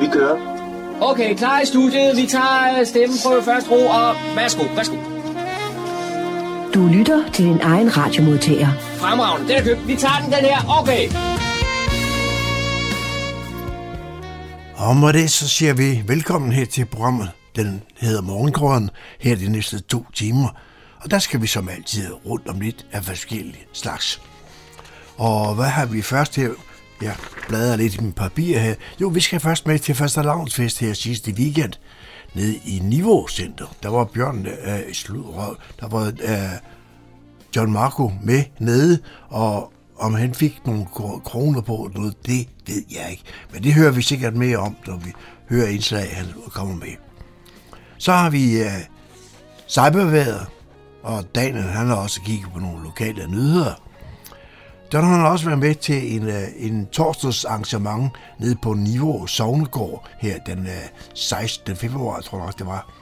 Vi kører. Okay, klar i studiet. Vi tager øh, stemmen på først ro, og værsgo, værsgo. Du lytter til din egen radiomodtager. Fremragende, den er købt. Vi tager den, den her. Okay. Og med det, så siger vi velkommen her til programmet. Den hedder Morgengrøden her de næste to timer. Og der skal vi som altid rundt om lidt af forskellige slags. Og hvad har vi først her? Jeg bladrer lidt i min papir her. Jo, vi skal først med til første lavnsfest her sidste weekend nede i Niveau Center. Der var Bjørn øh, sludrøv. Der var øh, John Marco med nede, og om han fik nogle kroner på noget, det ved jeg ikke. Men det hører vi sikkert mere om, når vi hører indslag, han kommer med. Så har vi øh, cyberværet, og Daniel han har også kigget på nogle lokale nyheder. Der har også været med til en, øh, en torsdags arrangement nede på Niveau Sovnegård her den øh, 16. Februar, tror jeg også det var.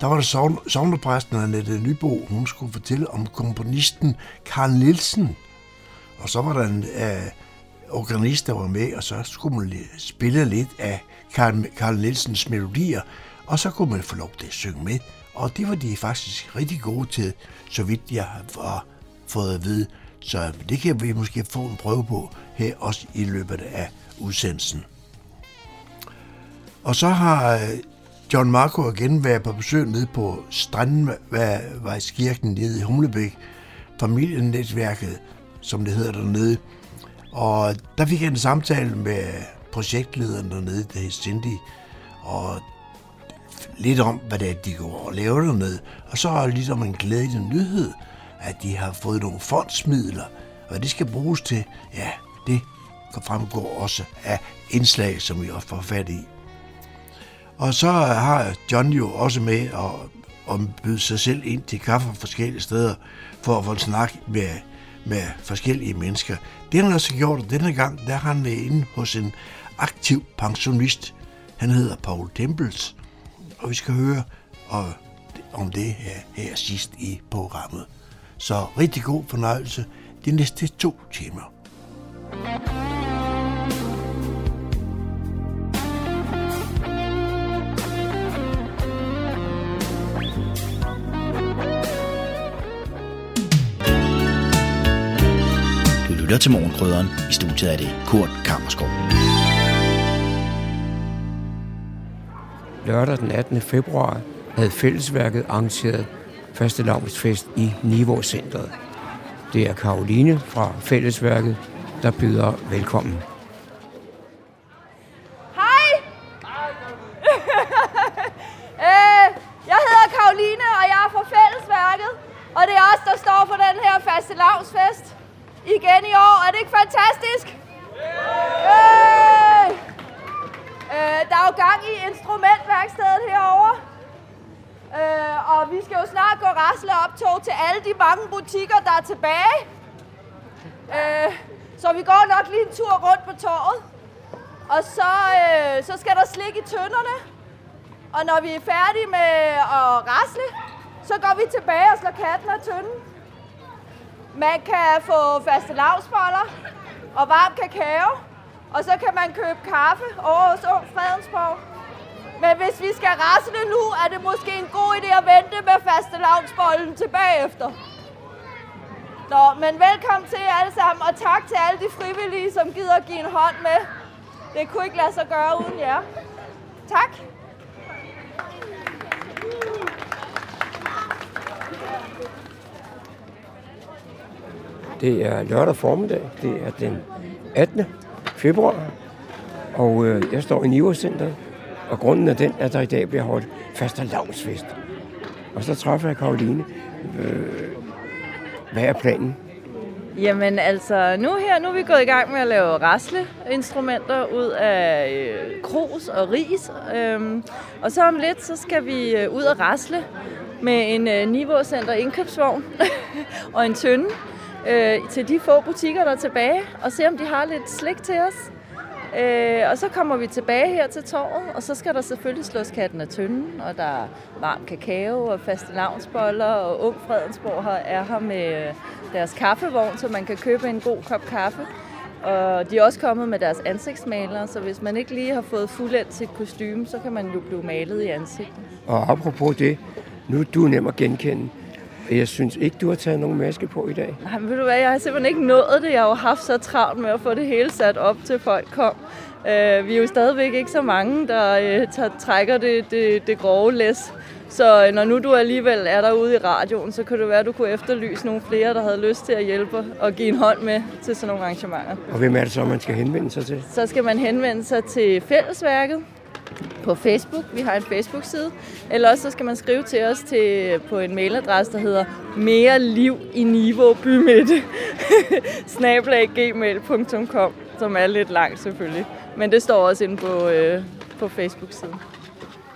Der var det sovnepræsten Annette Nybo, hun skulle fortælle om komponisten Karl Nielsen. Og så var der en uh, organist, der var med, og så skulle man spille lidt af Karl, Karl Nielsens melodier, og så kunne man få lov til at synge med. Og det var de faktisk rigtig gode til, så vidt jeg har fået at vide. Så det kan vi måske få en prøve på her også i løbet af udsendelsen. Og så har øh, John Marco igen været på besøg nede på Strandvejskirken nede i Humlebæk, familienetværket, som det hedder dernede. Og der fik jeg en samtale med projektlederen dernede, der hed Cindy, og lidt om, hvad det er, de går og laver dernede. Og så lidt om en glædelig nyhed, at de har fået nogle fondsmidler, og de skal bruges til, ja, det fremgår også af indslag, som vi også får fat i. Og så har John jo også med at, at byde sig selv ind til kaffe forskellige steder, for at få en snak med, med forskellige mennesker. Det har han også gjort, og denne gang der har han været inde hos en aktiv pensionist. Han hedder Paul Tempels, og vi skal høre og, om det her, her sidst i programmet. Så rigtig god fornøjelse de næste to timer. Du lytter til Morgenkrydderen. I studiet er det Kurt Kammerskov. Lørdag den 18. februar havde fællesværket arrangeret første fest i Niveaucentret. Det er Karoline fra Fællesværket, der byder velkommen. Hej! øh, jeg hedder Karoline, og jeg er fra Fællesværket. Og det er os, der står for den her faste lavsfest. Igen i år. Er det ikke fantastisk? Yeah! øh, der er jo gang i instrumentværkstedet herovre. Øh, og vi skal jo snart gå rasle optog til alle de mange butikker, der er tilbage. Øh, så vi går nok lige en tur rundt på torvet. Og så, øh, så skal der slik i tønderne. Og når vi er færdige med at rasle, så går vi tilbage og slår katten af tønden. Man kan få faste lavsboller og varm kakao. Og så kan man købe kaffe over hos Ung skal rasle nu, er det måske en god idé at vente med faste lavnsbollen tilbage efter. Nå, men velkommen til alle sammen, og tak til alle de frivillige, som gider at give en hånd med. Det kunne ikke lade sig gøre uden jer. Tak. Det er lørdag formiddag. Det er den 18. februar. Og øh, jeg står i Niva og grunden er den, at der i dag bliver holdt faste lavnsfest. Og så træffer jeg Karoline. Øh, hvad er planen? Jamen altså, nu her nu er vi gået i gang med at lave rasleinstrumenter ud af øh, krus og ris. Øhm, og så om lidt, så skal vi øh, ud og rasle med en øh, niveaucenter indkøbsvogn og en tønde øh, til de få butikker, der er tilbage, og se om de har lidt slik til os. Øh, og så kommer vi tilbage her til torvet, og så skal der selvfølgelig slås katten af tynden, og der er varm kakao og faste lavnsboller, og Ung Fredensborg her, er her med deres kaffevogn, så man kan købe en god kop kaffe. Og de er også kommet med deres ansigtsmalere, så hvis man ikke lige har fået fuldendt sit kostume, så kan man jo blive malet i ansigtet. Og apropos det, nu er du nem at genkende. Jeg synes ikke, du har taget nogen maske på i dag. Nej, men ved du hvad, jeg har simpelthen ikke nået det. Jeg har jo haft så travlt med at få det hele sat op, til folk kom. Uh, vi er jo stadigvæk ikke så mange, der uh, tager, trækker det, det, det grove læs. Så når nu du alligevel er derude i radioen, så kan det være, at du kunne efterlyse nogle flere, der havde lyst til at hjælpe og give en hånd med til sådan nogle arrangementer. Og hvem er det så, man skal henvende sig til? Så skal man henvende sig til Fællesværket på Facebook. Vi har en Facebook-side. Eller også så skal man skrive til os til, på en mailadresse, der hedder mere liv i Niveau Bymidte. gmail.com som er lidt langt selvfølgelig. Men det står også inde på, øh, på Facebook-siden.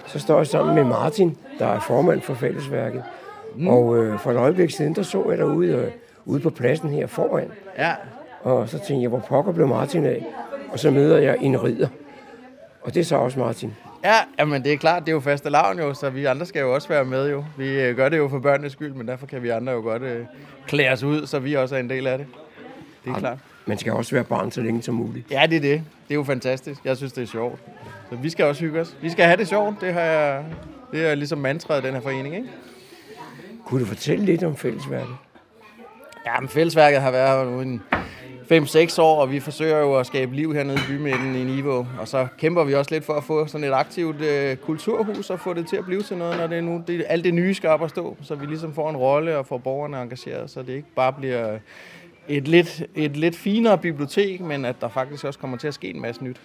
Så står jeg sammen med Martin, der er formand for Fællesværket. Mm. Og øh, for et øjeblik siden, der så jeg derude øh, ude på pladsen her foran. Ja. Og så tænkte jeg, hvor pokker blev Martin af? Og så møder jeg en ridder. Og det er så også Martin. Ja, jamen det er klart, det er jo faste lavn jo, så vi andre skal jo også være med jo. Vi øh, gør det jo for børnenes skyld, men derfor kan vi andre jo godt øh, klæde os ud, så vi også er en del af det. Det er Ej, klart. Man skal også være barn så længe som muligt. Ja, det er det. Det er jo fantastisk. Jeg synes, det er sjovt. Så vi skal også hygge os. Vi skal have det sjovt. Det, har jeg, det er ligesom mantraet i den her forening, ikke? Kunne du fortælle lidt om Fællesværket? Ja, men Fællesværket har været en 5-6 år, og vi forsøger jo at skabe liv hernede i bymidten i Niveau. Og så kæmper vi også lidt for at få sådan et aktivt øh, kulturhus og få det til at blive til noget, når det er nu det, alt det nye skal op og stå. Så vi ligesom får en rolle og får borgerne engageret, så det ikke bare bliver et lidt, et lidt finere bibliotek, men at der faktisk også kommer til at ske en masse nyt.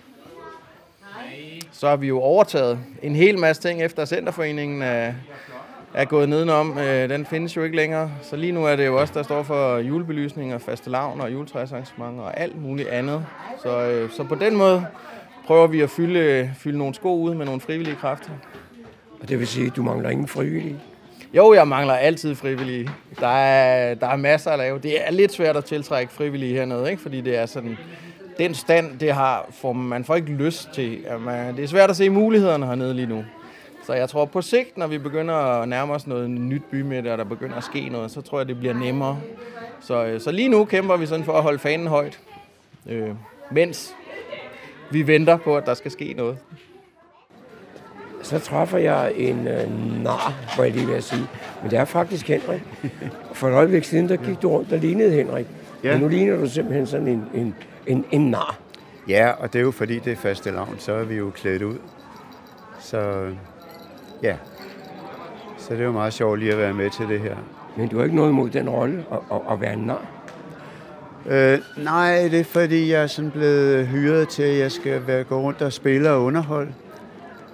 Så har vi jo overtaget en hel masse ting efter Centerforeningen er, gået nedenom. Øh, Den findes jo ikke længere. Så lige nu er det jo også der står for julebelysninger, faste lavn og juletræsarrangementer og alt muligt andet. Så, øh, så på den måde prøver vi at fylde, fylde nogle sko ud med nogle frivillige kræfter. Og det vil sige, at du mangler ingen frivillige? Jo, jeg mangler altid frivillige. Der er, der er masser at lave. Det er lidt svært at tiltrække frivillige hernede, ikke? fordi det er sådan... Den stand, det har, får man får ikke lyst til. Man, det er svært at se mulighederne hernede lige nu. Så jeg tror på sigt, når vi begynder at nærme os noget nyt bymidte, og der begynder at ske noget, så tror jeg, det bliver nemmere. Så, øh, så lige nu kæmper vi sådan for at holde fanen højt, øh, mens vi venter på, at der skal ske noget. Så træffer jeg en øh, nar, må jeg lige vil sige. Men det er faktisk Henrik. For et øjeblik siden, der gik du rundt og lignede Henrik. Ja. Men nu ligner du simpelthen sådan en, en, en, en nar. Ja, og det er jo fordi, det er faste lavn, så er vi jo klædt ud. Så ja, så det er jo meget sjovt lige at være med til det her. Men du har ikke noget imod den rolle at, at, at være en nar. Øh, nej, det er fordi, jeg er sådan blevet hyret til, at jeg skal være, gå rundt og spille og underholde.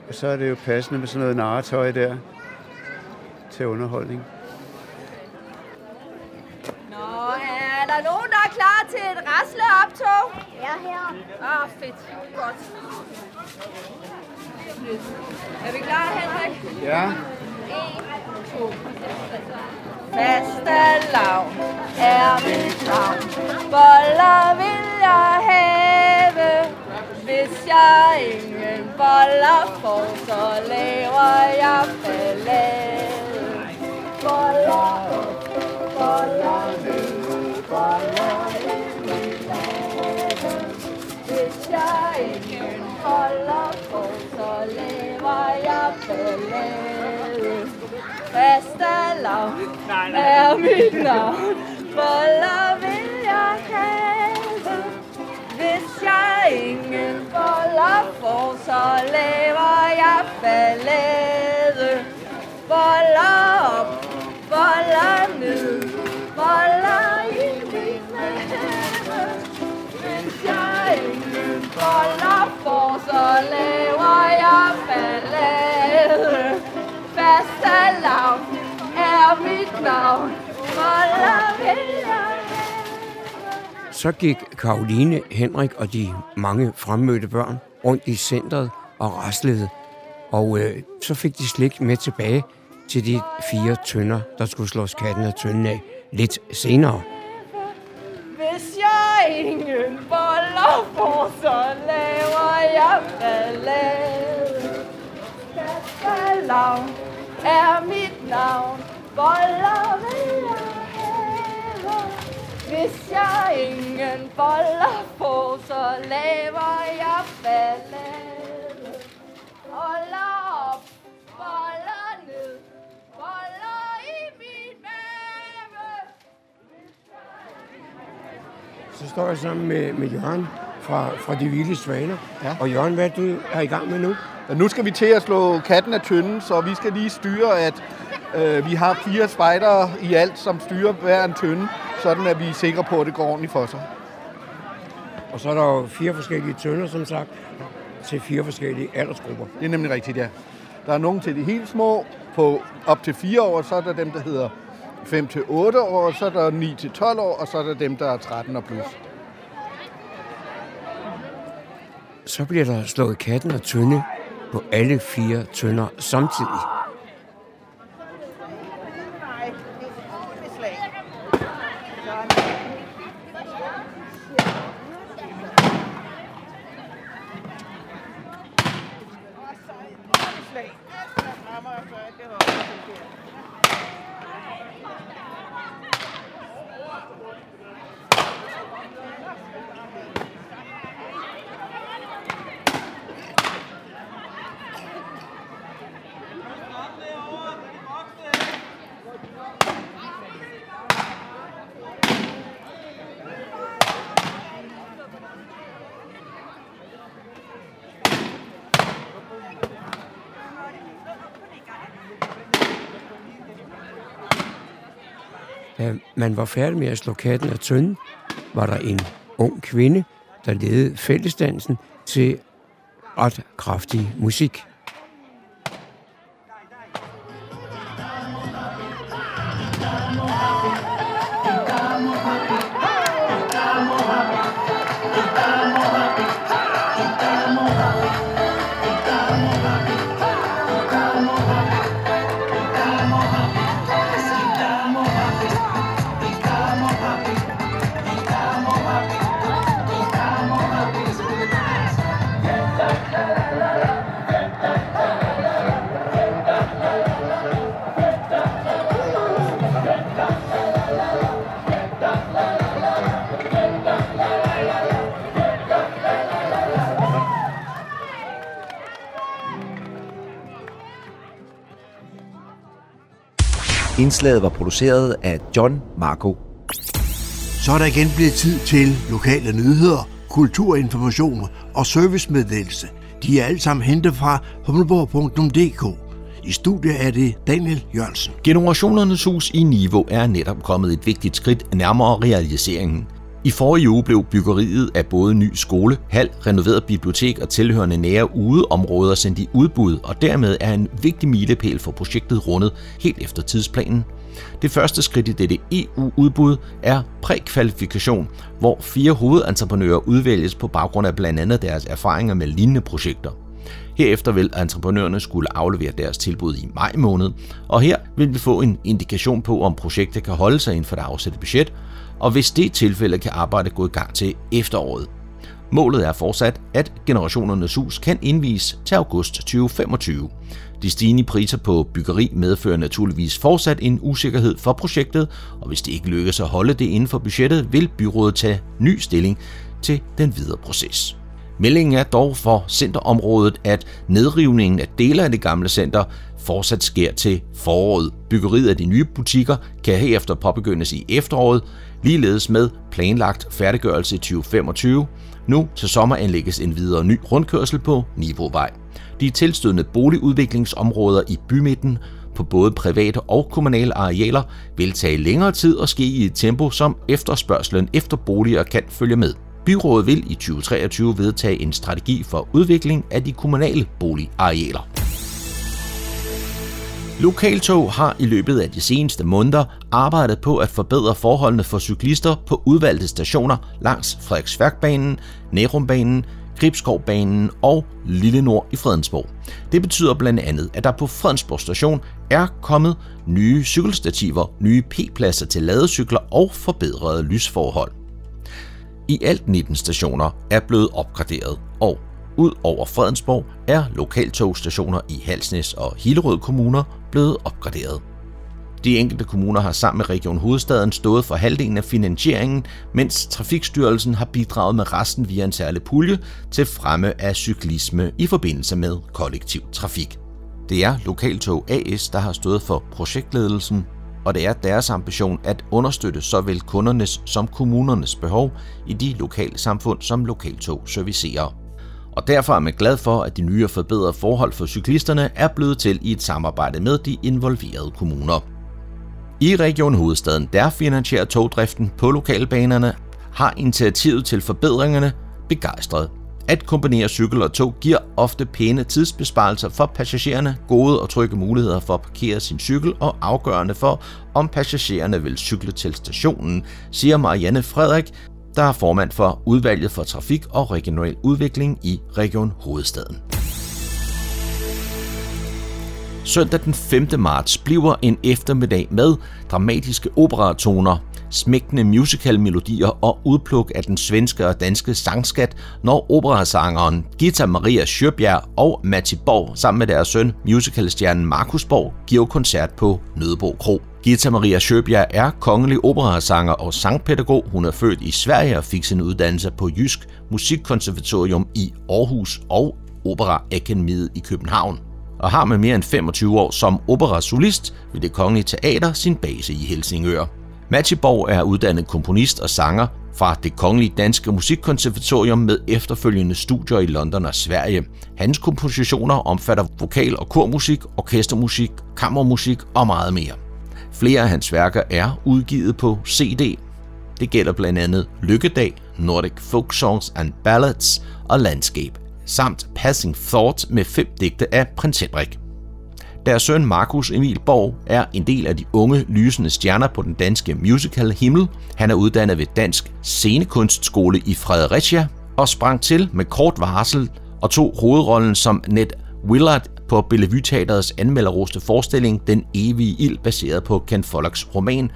Og så er det jo passende med sådan noget narretøj der til underholdning. Nå, er der nogen, der er klar til et rasleoptog? Ja, her. Ah, fedt. Godt. Er vi klar, Henrik? Ja. En, to. Faste lavn er mit navn. Boller vil jeg have. Hvis jeg ingen boller får, så laver jeg ballade. Boller op, boller ned, boller i min have. Hvis jeg ingen holder på, så lever jeg ballade. Fastelavn er mit navn. Boller vil jeg have. Hvis jeg ingen boller får, så lever jeg ballade. Boller op, boller ned, boller i min mave. Hvis jeg ingen boller får, så laver jeg ballade. Fastelavn er mit navn. Boller vil jeg Så gik Karoline, Henrik og de mange fremmødte børn rundt i centret og raslede. Og øh, så fik de slik med tilbage til de fire tønder, der skulle slås katten af tønden af lidt senere. Hvis jeg ingen boller får, så laver jeg ballade. Fastelavn er mit navn. Boller vil jeg have. Hvis jeg ingen boller får, så laver jeg ballade. Holder op, boller Så står jeg sammen med, med Jørgen fra, fra De Vilde Svaner. Ja. Og Jørgen, hvad er du er i gang med nu? Ja, nu skal vi til at slå katten af tynden, så vi skal lige styre, at øh, vi har fire spejdere i alt, som styrer hver en tynde, sådan at vi er sikre på, at det går ordentligt for sig. Og så er der jo fire forskellige tønder, som sagt, til fire forskellige aldersgrupper. Det er nemlig rigtigt, ja. Der er nogen til de helt små, på op til 4 år, så er der dem, der hedder 5 til 8 år, så er der 9 til 12 år, og så er der dem, der er 13 og plus. Så bliver der slået katten og tynde på alle fire tønder samtidig. Da man var færdig med at slå katten af tynden, var der en ung kvinde, der ledede fællesdansen til ret kraftig musik. Indslaget var produceret af John Marco. Så er der igen blevet tid til lokale nyheder, kulturinformation og servicemeddelelse. De er alle sammen hentet fra humleborg.dk. I studiet er det Daniel Jørgensen. Generationernes hus i Niveau er netop kommet et vigtigt skridt nærmere realiseringen. I forrige uge blev byggeriet af både ny skole, hal, renoveret bibliotek og tilhørende nære udeområder sendt i udbud, og dermed er en vigtig milepæl for projektet rundet helt efter tidsplanen. Det første skridt i dette EU-udbud er prækvalifikation, hvor fire hovedentreprenører udvælges på baggrund af blandt andet deres erfaringer med lignende projekter. Herefter vil entreprenørerne skulle aflevere deres tilbud i maj måned, og her vil vi få en indikation på, om projektet kan holde sig inden for det afsatte budget, og hvis det tilfælde kan arbejdet gå i gang til efteråret. Målet er fortsat, at generationernes hus kan indvies til august 2025. De stigende priser på byggeri medfører naturligvis fortsat en usikkerhed for projektet, og hvis det ikke lykkes at holde det inden for budgettet, vil byrådet tage ny stilling til den videre proces. Meldingen er dog for centerområdet, at nedrivningen af dele af det gamle center fortsat sker til foråret. Byggeriet af de nye butikker kan herefter påbegyndes i efteråret, ligeledes med planlagt færdiggørelse i 2025. Nu til sommer anlægges en videre ny rundkørsel på Nivåvej. De tilstødende boligudviklingsområder i bymidten på både private og kommunale arealer vil tage længere tid og ske i et tempo, som efterspørgselen efter boliger kan følge med. Byrådet vil i 2023 vedtage en strategi for udvikling af de kommunale boligarealer. Lokaltog har i løbet af de seneste måneder arbejdet på at forbedre forholdene for cyklister på udvalgte stationer langs Frederiksværkbanen, Nærumbanen, Gribskovbanen og Lille Nord i Fredensborg. Det betyder blandt andet, at der på Fredensborg station er kommet nye cykelstativer, nye p-pladser til ladecykler og forbedrede lysforhold. I alt 19 stationer er blevet opgraderet, og ud over Fredensborg er lokaltogstationer i Halsnæs og Hillerød kommuner blevet opgraderet. De enkelte kommuner har sammen med Region Hovedstaden stået for halvdelen af finansieringen, mens Trafikstyrelsen har bidraget med resten via en særlig pulje til fremme af cyklisme i forbindelse med kollektiv trafik. Det er Lokaltog AS, der har stået for projektledelsen, og det er deres ambition at understøtte såvel kundernes som kommunernes behov i de lokale samfund, som Lokaltog servicerer. Og derfor er man glad for, at de nye og forbedrede forhold for cyklisterne er blevet til i et samarbejde med de involverede kommuner. I Region Hovedstaden, der finansierer togdriften på lokalbanerne, har initiativet til forbedringerne begejstret. At kombinere cykel og tog giver ofte pæne tidsbesparelser for passagererne, gode og trygge muligheder for at parkere sin cykel og afgørende for, om passagererne vil cykle til stationen, siger Marianne Frederik, der er formand for udvalget for trafik og regional udvikling i Region Hovedstaden. Søndag den 5. marts bliver en eftermiddag med dramatiske operatoner, smækkende musical-melodier og udpluk af den svenske og danske sangskat, når operasangeren Gita Maria Sjøbjerg og Matti Borg sammen med deres søn, musicalstjernen Markus Borg, giver koncert på Nødebo Kro. Gita Maria Sjøbjerg er kongelig operasanger og sangpædagog. Hun er født i Sverige og fik sin uddannelse på Jysk Musikkonservatorium i Aarhus og Operaakademiet i København og har med mere end 25 år som operasolist ved det Kongelige Teater sin base i Helsingør. Borg er uddannet komponist og sanger fra det Kongelige Danske Musikkonservatorium med efterfølgende studier i London og Sverige. Hans kompositioner omfatter vokal- og kormusik, orkestermusik, kammermusik og meget mere. Flere af hans værker er udgivet på CD. Det gælder blandt andet Lykkedag, Nordic Folk Songs and Ballads og Landscape, samt Passing Thought med fem digte af Prins Henrik. Deres søn Markus Emil Borg er en del af de unge lysende stjerner på den danske musical himmel. Han er uddannet ved Dansk Scenekunstskole i Fredericia og sprang til med kort varsel og tog hovedrollen som Ned Willard på Bellevue Teaterets anmelderroste forestilling Den evige ild, baseret på Ken Follocks roman.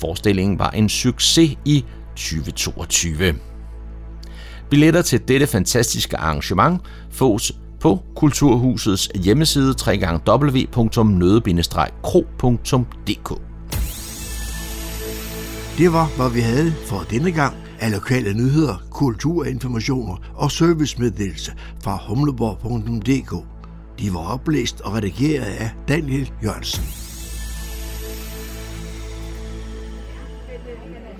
Forestillingen var en succes i 2022. Billetter til dette fantastiske arrangement fås på Kulturhusets hjemmeside www.nøde-kro.dk. Det var, hvad vi havde for denne gang af lokale nyheder, kulturinformationer og servicemeddelelse fra humleborg.dk. De var oplæst og redigeret af Daniel Jørgensen.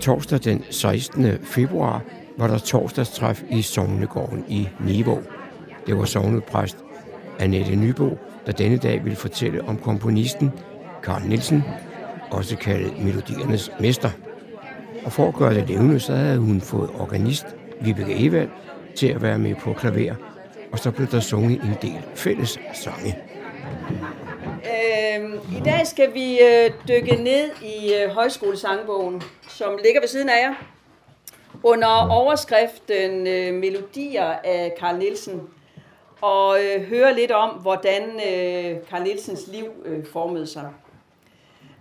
Torsdag den 16. februar var der torsdagstræf i Sognegården i Niveau. Det var sovnepræst Annette Nybo, der denne dag ville fortælle om komponisten Karl Nielsen, også kaldet Melodiernes Mester. Og for at gøre det levende, så havde hun fået organist Vibeke Evald til at være med på klaver, og så blev der sunget en del fælles sange. Øh, I dag skal vi øh, dykke ned i øh, højskolesangbogen, som ligger ved siden af jer. Under overskriften øh, Melodier af Karl Nielsen, og øh, høre lidt om, hvordan øh, Karl Nielsens liv øh, formede sig.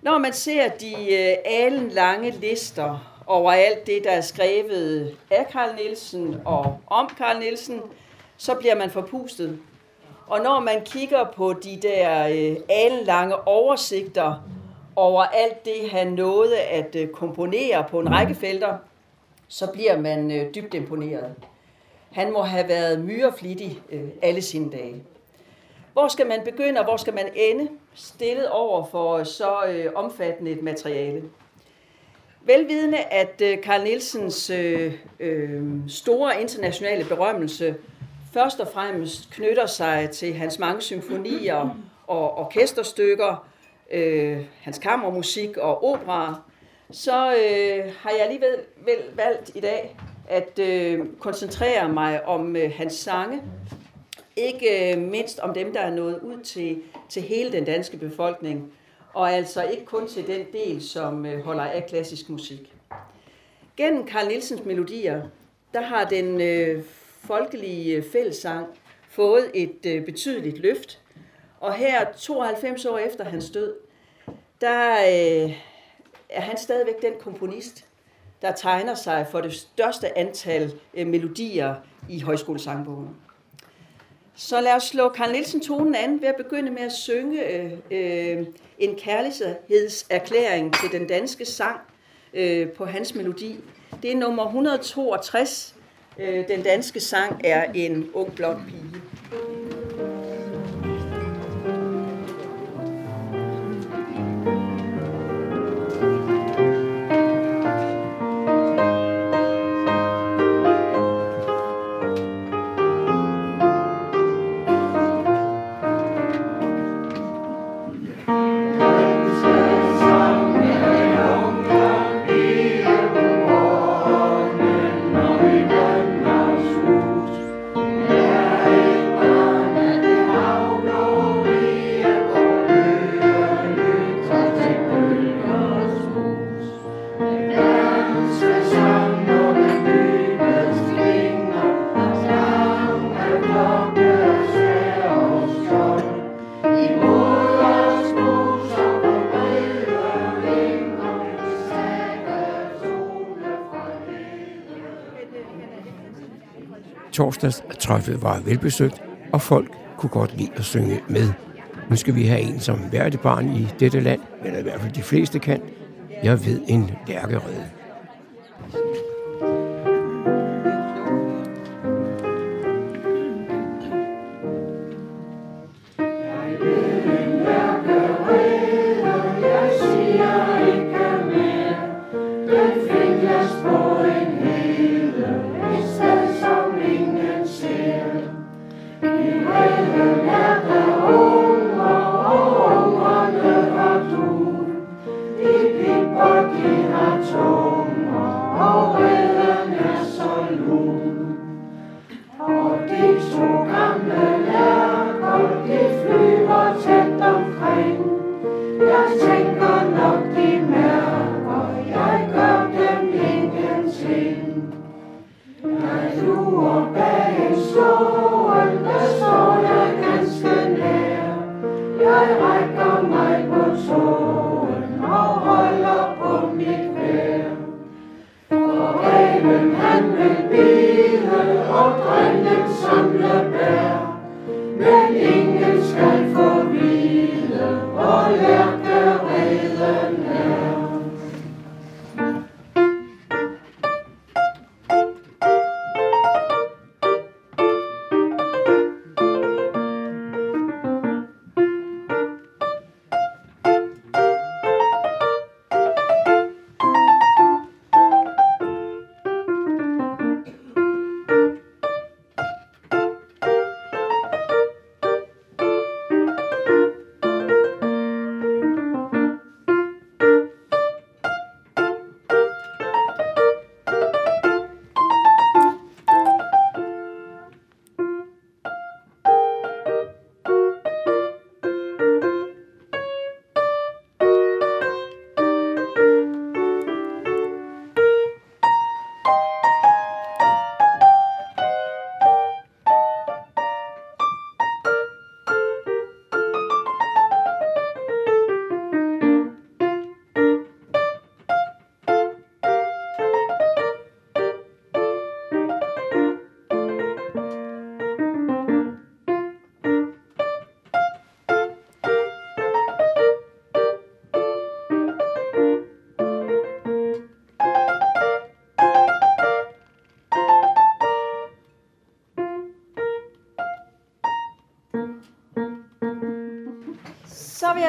Når man ser de øh, alen lange lister over alt det, der er skrevet af Karl Nielsen og om Karl Nielsen, så bliver man forpustet. Og når man kigger på de der øh, alenlange oversigter over alt det, han nåede at øh, komponere på en række felter, så bliver man øh, dybt imponeret. Han må have været myreflittig øh, alle sine dage. Hvor skal man begynde, og hvor skal man ende? Stillet over for øh, så øh, omfattende et materiale. Velvidende, at øh, Carl Nielsens øh, øh, store internationale berømmelse først og fremmest knytter sig til hans mange symfonier og orkesterstykker, øh, hans kammermusik og opera, så øh, har jeg alligevel valgt i dag at øh, koncentrere mig om øh, hans sange. Ikke øh, mindst om dem, der er nået ud til, til hele den danske befolkning, og altså ikke kun til den del, som øh, holder af klassisk musik. Gennem Carl Nielsens melodier, der har den øh, folkelige øh, fællessang fået et øh, betydeligt løft. Og her, 92 år efter hans død, der øh, er han stadigvæk den komponist, der tegner sig for det største antal øh, melodier i højskolesangbogen. Så lad os slå Karl Nielsen tonen an ved at begynde med at synge øh, øh, en kærlighedserklæring til den danske sang øh, på hans melodi. Det er nummer 162. Øh, den danske sang er en ung blond pige. Torsdagstræffet var velbesøgt, og folk kunne godt lide at synge med. Nu skal vi have en, som værtebarn i dette land, eller i hvert fald de fleste kan. Jeg ved en lærkerede.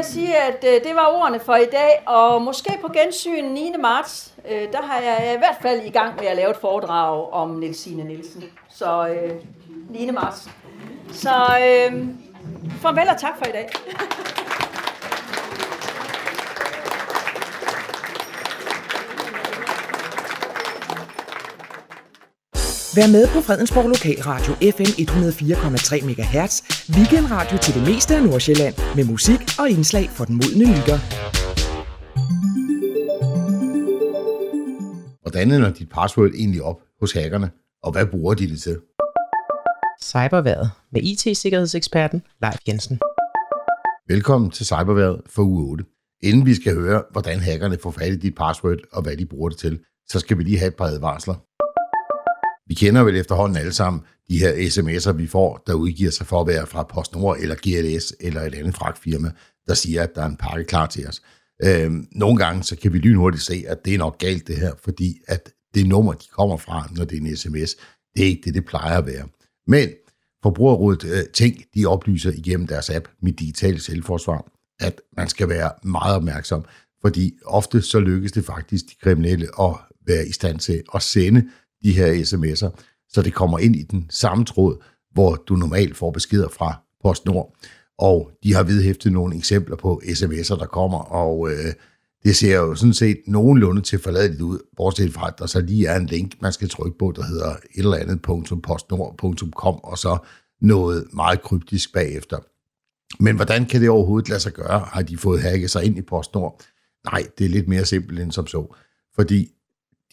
Sige, at øh, det var ordene for i dag, og måske på gensyn 9. marts, øh, der har jeg i hvert fald i gang med at lave et foredrag om Nelsine Nielsen. Så øh, 9. marts. Så øh, farvel og tak for i dag. Vær med på Fredensborg Lokalradio FM 104,3 MHz. Weekendradio til det meste af Nordsjælland. Med musik og indslag for den modne lytter. Hvordan ender dit password egentlig op hos hackerne, og hvad bruger de det til? Cyberværet med IT-sikkerhedseksperten Leif Jensen. Velkommen til Cyberværet for uge 8. Inden vi skal høre, hvordan hackerne får fat i dit password og hvad de bruger det til, så skal vi lige have et par advarsler. Vi kender vel efterhånden alle sammen de her sms'er, vi får, der udgiver sig for at være fra PostNord eller GLS eller et andet fragtfirma, der siger, at der er en pakke klar til os. Øhm, nogle gange så kan vi lynhurtigt se, at det er nok galt det her, fordi at det nummer, de kommer fra, når det er en sms, det er ikke det, det plejer at være. Men Forbrugerrådet øh, Tænk, de oplyser igennem deres app, Mit Digitale Selvforsvar, at man skal være meget opmærksom, fordi ofte så lykkes det faktisk de kriminelle at være i stand til at sende de her sms'er, så det kommer ind i den samme tråd, hvor du normalt får beskeder fra PostNord. Og de har vedhæftet nogle eksempler på sms'er, der kommer, og øh, det ser jo sådan set nogenlunde til forladeligt ud, bortset fra, at der så lige er en link, man skal trykke på, der hedder et eller andet .postnord.com, og så noget meget kryptisk bagefter. Men hvordan kan det overhovedet lade sig gøre? Har de fået hacket sig ind i PostNord? Nej, det er lidt mere simpelt end som så. Fordi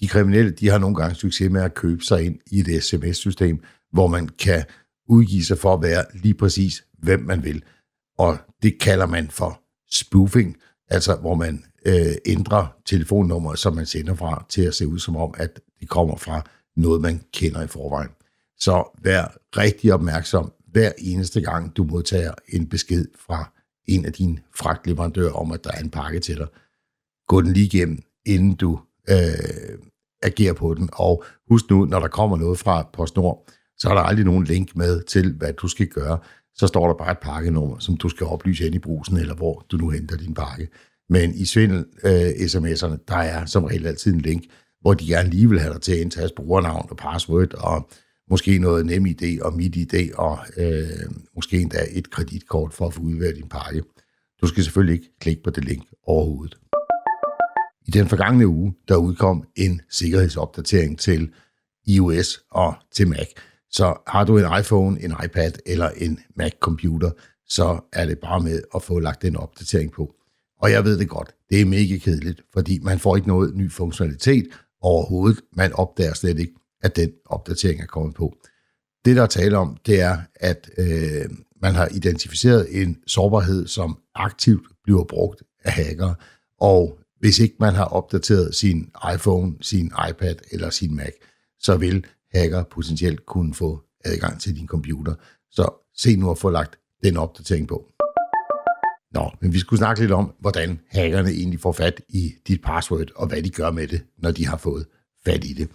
de kriminelle, de har nogle gange succes med at købe sig ind i et sms-system, hvor man kan udgive sig for at være lige præcis, hvem man vil. Og det kalder man for spoofing, altså hvor man øh, ændrer telefonnummeret, som man sender fra, til at se ud som om, at det kommer fra noget, man kender i forvejen. Så vær rigtig opmærksom hver eneste gang, du modtager en besked fra en af dine fragtleverandører om, at der er en pakke til dig. Gå den lige igennem, inden du øh, agere på den. Og husk nu, når der kommer noget fra PostNord, så er der aldrig nogen link med til, hvad du skal gøre. Så står der bare et pakkenummer, som du skal oplyse ind i brusen, eller hvor du nu henter din pakke. Men i svindel øh, sms'erne, der er som regel altid en link, hvor de gerne lige vil have dig til at indtaste brugernavn og password, og måske noget nem idé og mit idé, og øh, måske endda et kreditkort for at få udværet din pakke. Du skal selvfølgelig ikke klikke på det link overhovedet. I den forgangne uge, der udkom en sikkerhedsopdatering til iOS og til Mac. Så har du en iPhone, en iPad eller en Mac-computer, så er det bare med at få lagt den opdatering på. Og jeg ved det godt, det er mega kedeligt, fordi man får ikke noget ny funktionalitet overhovedet. Man opdager slet ikke, at den opdatering er kommet på. Det, der er tale om, det er, at øh, man har identificeret en sårbarhed, som aktivt bliver brugt af hackere, og hvis ikke man har opdateret sin iPhone, sin iPad eller sin Mac, så vil hacker potentielt kunne få adgang til din computer. Så se nu at få lagt den opdatering på. Nå, men vi skulle snakke lidt om, hvordan hackerne egentlig får fat i dit password, og hvad de gør med det, når de har fået fat i det.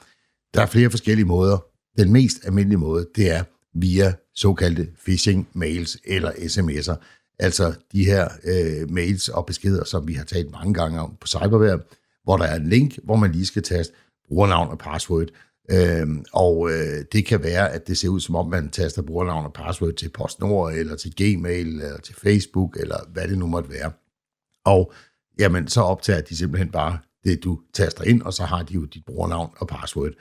Der er flere forskellige måder. Den mest almindelige måde, det er via såkaldte phishing mails eller sms'er. Altså de her øh, mails og beskeder, som vi har talt mange gange om på cyberware, hvor der er en link, hvor man lige skal taste brugernavn og password. Øhm, og øh, det kan være, at det ser ud som om, man taster brugernavn og password til PostNord, eller til Gmail, eller til Facebook, eller hvad det nu måtte være. Og jamen, så optager de simpelthen bare det, du taster ind, og så har de jo dit brugernavn og password.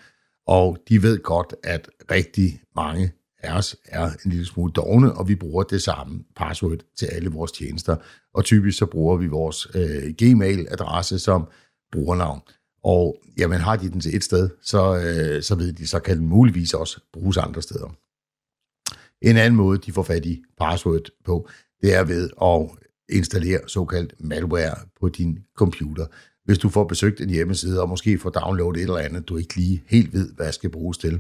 Og de ved godt, at rigtig mange af os er en lille smule dogne, og vi bruger det samme password til alle vores tjenester. Og typisk så bruger vi vores øh, Gmail-adresse som brugernavn. Og jamen, har de den til et sted, så, øh, så ved de, så kan den muligvis også bruges andre steder. En anden måde, de får fat i password på, det er ved at installere såkaldt malware på din computer. Hvis du får besøgt en hjemmeside, og måske får downloadet et eller andet, du ikke lige helt ved, hvad skal bruges til,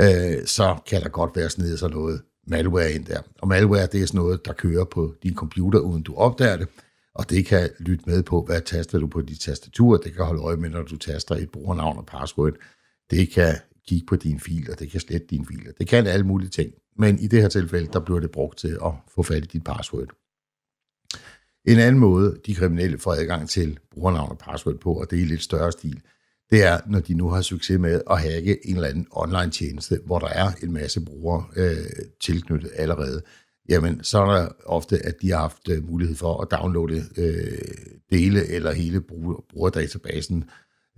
øh, så kan der godt være snedet sig noget malware ind der. Og malware, det er sådan noget, der kører på din computer, uden du opdager det, og det kan lytte med på, hvad taster du på dit tastatur, det kan holde øje med, når du taster et brugernavn og password, det kan kigge på dine filer, det kan slette dine filer, det kan alle mulige ting. Men i det her tilfælde, der bliver det brugt til at få fat i dit password. En anden måde, de kriminelle får adgang til brugernavn og password på, og det er i lidt større stil, det er, når de nu har succes med at hacke en eller anden online tjeneste, hvor der er en masse brugere øh, tilknyttet allerede, jamen så er der ofte, at de har haft øh, mulighed for at downloade øh, dele eller hele bruger, brugerdatabasen,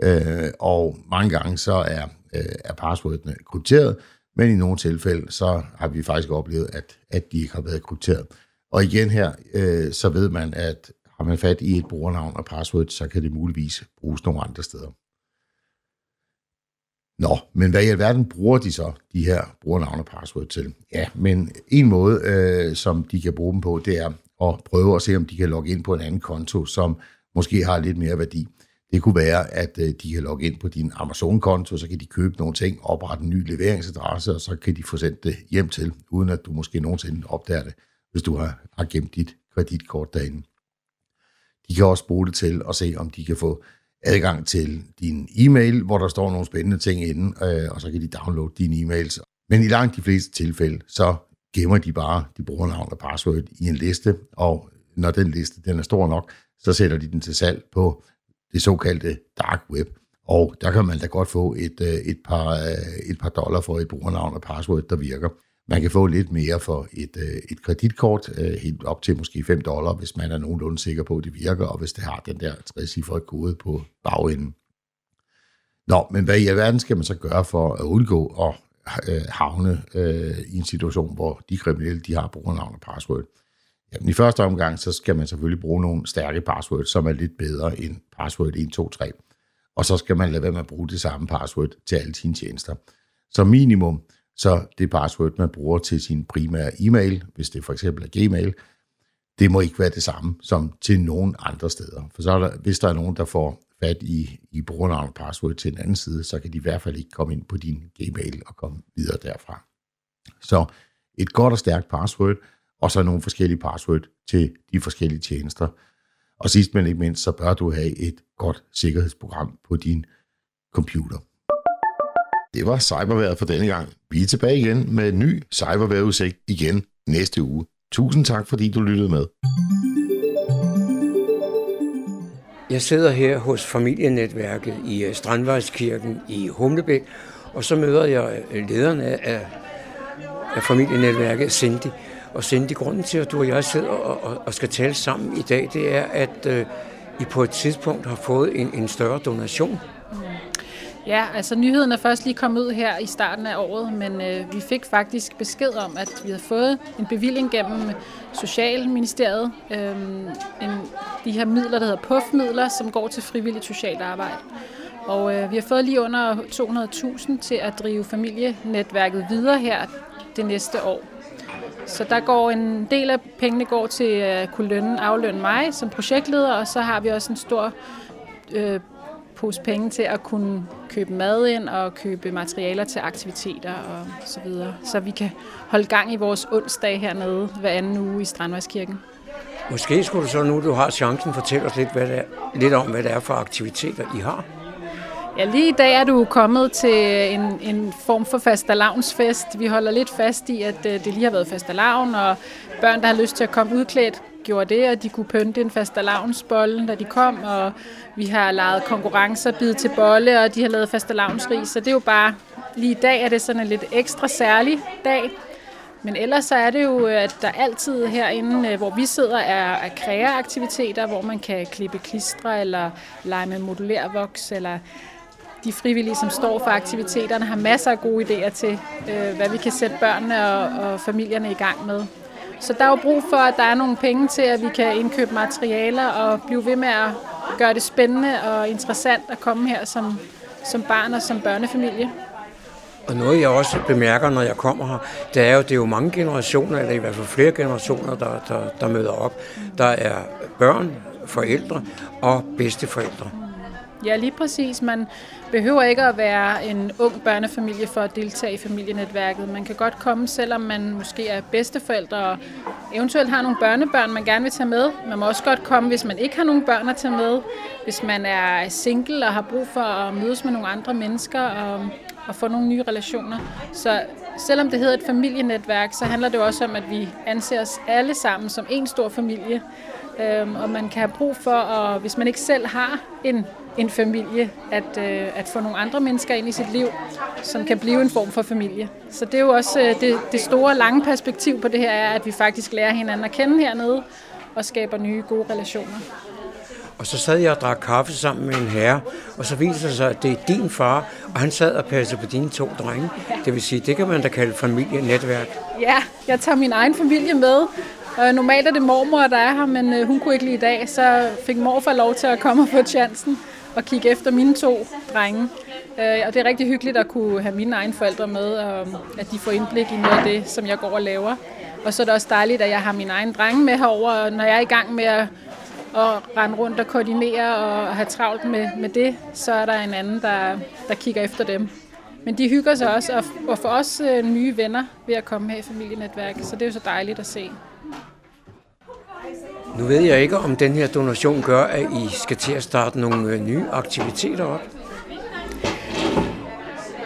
øh, og mange gange så er, øh, er passwordene krypteret, men i nogle tilfælde, så har vi faktisk oplevet, at, at de ikke har været krypteret. Og igen her, øh, så ved man, at har man fat i et brugernavn og password, så kan det muligvis bruges nogle andre steder. Nå, men hvad i alverden bruger de så, de her brugernavne og password til? Ja, men en måde, øh, som de kan bruge dem på, det er at prøve at se, om de kan logge ind på en anden konto, som måske har lidt mere værdi. Det kunne være, at øh, de kan logge ind på din Amazon-konto, så kan de købe nogle ting, oprette en ny leveringsadresse, og så kan de få sendt det hjem til, uden at du måske nogensinde opdager det, hvis du har, har gemt dit kreditkort derinde. De kan også bruge det til at se, om de kan få adgang til din e-mail, hvor der står nogle spændende ting inde, øh, og så kan de downloade dine e-mails. Men i langt de fleste tilfælde, så gemmer de bare de brugernavn og password i en liste, og når den liste den er stor nok, så sætter de den til salg på det såkaldte dark web. Og der kan man da godt få et, øh, et, par, øh, et par dollar for et brugernavn og password, der virker. Man kan få lidt mere for et, øh, et kreditkort, øh, helt op til måske 5 dollar, hvis man er nogenlunde sikker på, at det virker, og hvis det har den der 60 kode på bagenden. Nå, men hvad i alverden skal man så gøre for at undgå at øh, havne øh, i en situation, hvor de kriminelle de har brugernavn og password? Jamen, i første omgang, så skal man selvfølgelig bruge nogle stærke passwords, som er lidt bedre end password 123. Og så skal man lade være med at bruge det samme password til alle sine tjenester. Så minimum, så det password, man bruger til sin primære e-mail, hvis det for eksempel er Gmail, det må ikke være det samme som til nogen andre steder. For så er der, hvis der er nogen, der får fat i, i brugernavn og password til en anden side, så kan de i hvert fald ikke komme ind på din Gmail og komme videre derfra. Så et godt og stærkt password, og så nogle forskellige password til de forskellige tjenester. Og sidst men ikke mindst, så bør du have et godt sikkerhedsprogram på din computer. Det var cyberværet for denne gang. Vi er tilbage igen med en ny cyberværudsigt igen næste uge. Tusind tak, fordi du lyttede med. Jeg sidder her hos familienetværket i øh, Strandvejskirken i Humlebæk, og så møder jeg øh, lederen af, af familienetværket, Cindy. Og Cindy, grunden til, at du og jeg sidder og, og, og skal tale sammen i dag, det er, at øh, I på et tidspunkt har fået en, en større donation. Ja, altså nyheden er først lige kommet ud her i starten af året, men øh, vi fik faktisk besked om, at vi havde fået en bevilling gennem Socialministeriet. Øh, en, de her midler, der hedder PUF-midler, som går til frivilligt socialt arbejde. Og øh, vi har fået lige under 200.000 til at drive familienetværket videre her det næste år. Så der går en del af pengene går til at kunne lønne, aflønne mig som projektleder, og så har vi også en stor øh, pose penge til at kunne købe mad ind og købe materialer til aktiviteter og så videre. Så vi kan holde gang i vores onsdag hernede hver anden uge i Strandvejskirken. Måske skulle du så nu, du har chancen, fortælle os lidt, hvad det er, lidt om, hvad det er for aktiviteter, I har. Ja, lige i dag er du kommet til en, en form for fastelavnsfest. Vi holder lidt fast i, at øh, det lige har været fastelavn, og børn, der har lyst til at komme udklædt, gjorde det, at de kunne pynte en fastelavnsbolle, da de kom, og vi har lavet konkurrencer, bid til bolle, og de har lavet fastelavnsris, så det er jo bare, lige i dag er det sådan en lidt ekstra særlig dag. Men ellers så er det jo, at der altid herinde, øh, hvor vi sidder, er, er kreaaktiviteter, hvor man kan klippe klistre, eller lege med modulærvoks, eller de frivillige, som står for aktiviteterne, har masser af gode idéer til, øh, hvad vi kan sætte børnene og, og familierne i gang med. Så der er jo brug for, at der er nogle penge til, at vi kan indkøbe materialer og blive ved med at gøre det spændende og interessant at komme her som, som barn og som børnefamilie. Og noget, jeg også bemærker, når jeg kommer her, det er jo, det er jo mange generationer, eller i hvert fald flere generationer, der, der, der møder op. Der er børn, forældre og bedsteforældre. Ja, lige præcis. Man behøver ikke at være en ung børnefamilie for at deltage i familienetværket. Man kan godt komme, selvom man måske er bedsteforældre og eventuelt har nogle børnebørn, man gerne vil tage med. Man må også godt komme, hvis man ikke har nogen børn at tage med. Hvis man er single og har brug for at mødes med nogle andre mennesker og, og få nogle nye relationer. Så selvom det hedder et familienetværk, så handler det også om, at vi anser os alle sammen som en stor familie. Øhm, og man kan have brug for, at, hvis man ikke selv har en en familie, at, øh, at få nogle andre mennesker ind i sit liv, som kan blive en form for familie. Så det er jo også øh, det, det store, lange perspektiv på det her, er, at vi faktisk lærer hinanden at kende hernede og skaber nye, gode relationer. Og så sad jeg og drak kaffe sammen med en herre, og så viser det sig, at det er din far, og han sad og passede på dine to drenge. Det vil sige, det kan man da kalde familienetværk. Ja, jeg tager min egen familie med, og normalt er det mormor, der er her, men øh, hun kunne ikke lige i dag, så fik morfar lov til at komme og få chancen og kigge efter mine to drenge. Øh, og det er rigtig hyggeligt at kunne have mine egne forældre med, og um, at de får indblik i noget af det, som jeg går og laver. Og så er det også dejligt, at jeg har mine egne drenge med herover, når jeg er i gang med at at rende rundt og koordinere og have travlt med, med det, så er der en anden, der, der kigger efter dem. Men de hygger sig også, og, og får også øh, nye venner ved at komme her i familienetværk, så det er jo så dejligt at se. Nu ved jeg ikke, om den her donation gør, at I skal til at starte nogle øh, nye aktiviteter op.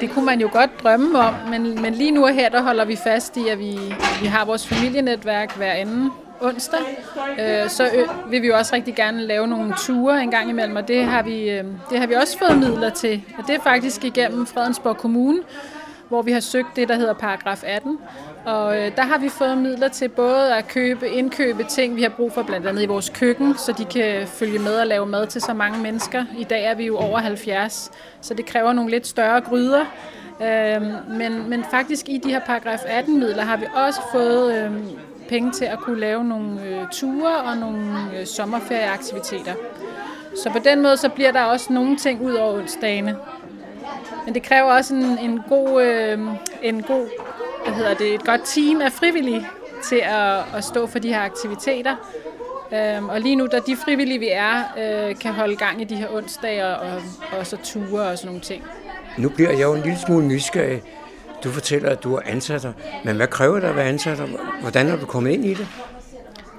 Det kunne man jo godt drømme om, men, men lige nu og her, der holder vi fast i, at vi, vi har vores familienetværk hver anden onsdag. Øh, så ø- vil vi jo også rigtig gerne lave nogle ture en gang imellem, og det har vi, øh, det har vi også fået midler til. Og det er faktisk igennem Fredensborg Kommune, hvor vi har søgt det, der hedder paragraf 18. Og øh, der har vi fået midler til både at købe, indkøbe ting, vi har brug for blandt andet i vores køkken, så de kan følge med og lave mad til så mange mennesker. I dag er vi jo over 70, så det kræver nogle lidt større gryder. Øh, men, men faktisk i de her paragraf 18 midler har vi også fået øh, penge til at kunne lave nogle øh, ture og nogle øh, sommerferieaktiviteter. Så på den måde så bliver der også nogle ting ud over onsdagene. Men det kræver også en, en god, øh, en god hvad hedder det, et godt team af frivillige til at, at stå for de her aktiviteter. Øhm, og lige nu, da de frivillige vi er, øh, kan holde gang i de her onsdage og, og så ture og sådan nogle ting. Nu bliver jeg jo en lille smule nysgerrig. Du fortæller, at du er ansat men hvad kræver det at være ansat, hvordan er du kommet ind i det?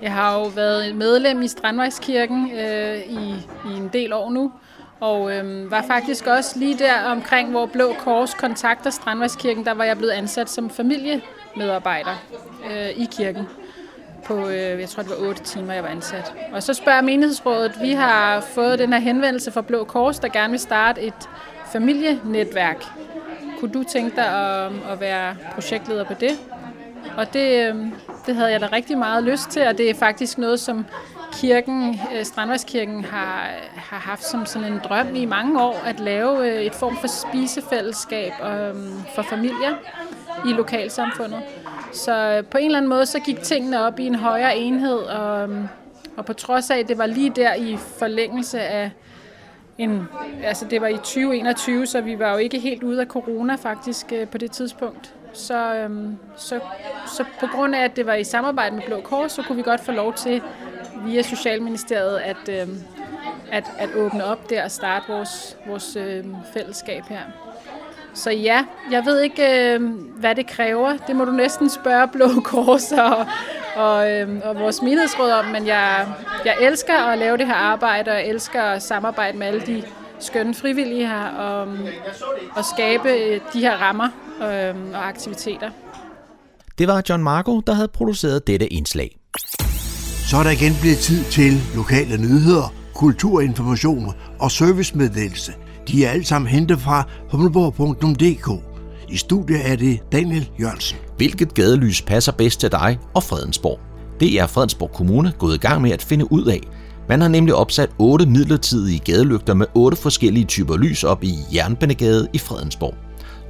Jeg har jo været medlem i Strandvejskirken øh, i, i en del år nu, og øhm, var faktisk også lige der omkring, hvor Blå Kors kontakter Strandvejskirken, der var jeg blevet ansat som familiemedarbejder øh, i kirken på, øh, jeg tror det var 8 timer, jeg var ansat. Og så spørger menighedsrådet, vi har fået den her henvendelse fra Blå Kors, der gerne vil starte et familienetværk. Kunne du tænke dig at, at være projektleder på det? Og det, øh, det havde jeg da rigtig meget lyst til, og det er faktisk noget, som kirken, øh, Strandvejskirken har, har haft som sådan en drøm i mange år at lave øh, et form for spisefællesskab øhm, for familier i lokalsamfundet. Så øh, på en eller anden måde, så gik tingene op i en højere enhed, og, og på trods af, at det var lige der i forlængelse af en, altså det var i 2021, så vi var jo ikke helt ude af corona faktisk på det tidspunkt. Så, øhm, så, så på grund af, at det var i samarbejde med Blå Kors, så kunne vi godt få lov til via Socialministeriet at, øh, at, at åbne op der og starte vores, vores øh, fællesskab her. Så ja, jeg ved ikke, øh, hvad det kræver. Det må du næsten spørge Blå Kors og, og, øh, og vores menighedsråd om, men jeg, jeg elsker at lave det her arbejde, og jeg elsker at samarbejde med alle de skønne frivillige her, og, og skabe øh, de her rammer øh, og aktiviteter. Det var John Marco, der havde produceret dette indslag. Så er der igen blevet tid til lokale nyheder, kulturinformation og servicemeddelelse. De er alle sammen hentet fra humleborg.dk. I studiet er det Daniel Jørgensen. Hvilket gadelys passer bedst til dig og Fredensborg? Det er Fredensborg Kommune gået i gang med at finde ud af. Man har nemlig opsat otte midlertidige gadelygter med otte forskellige typer lys op i Jernbanegade i Fredensborg.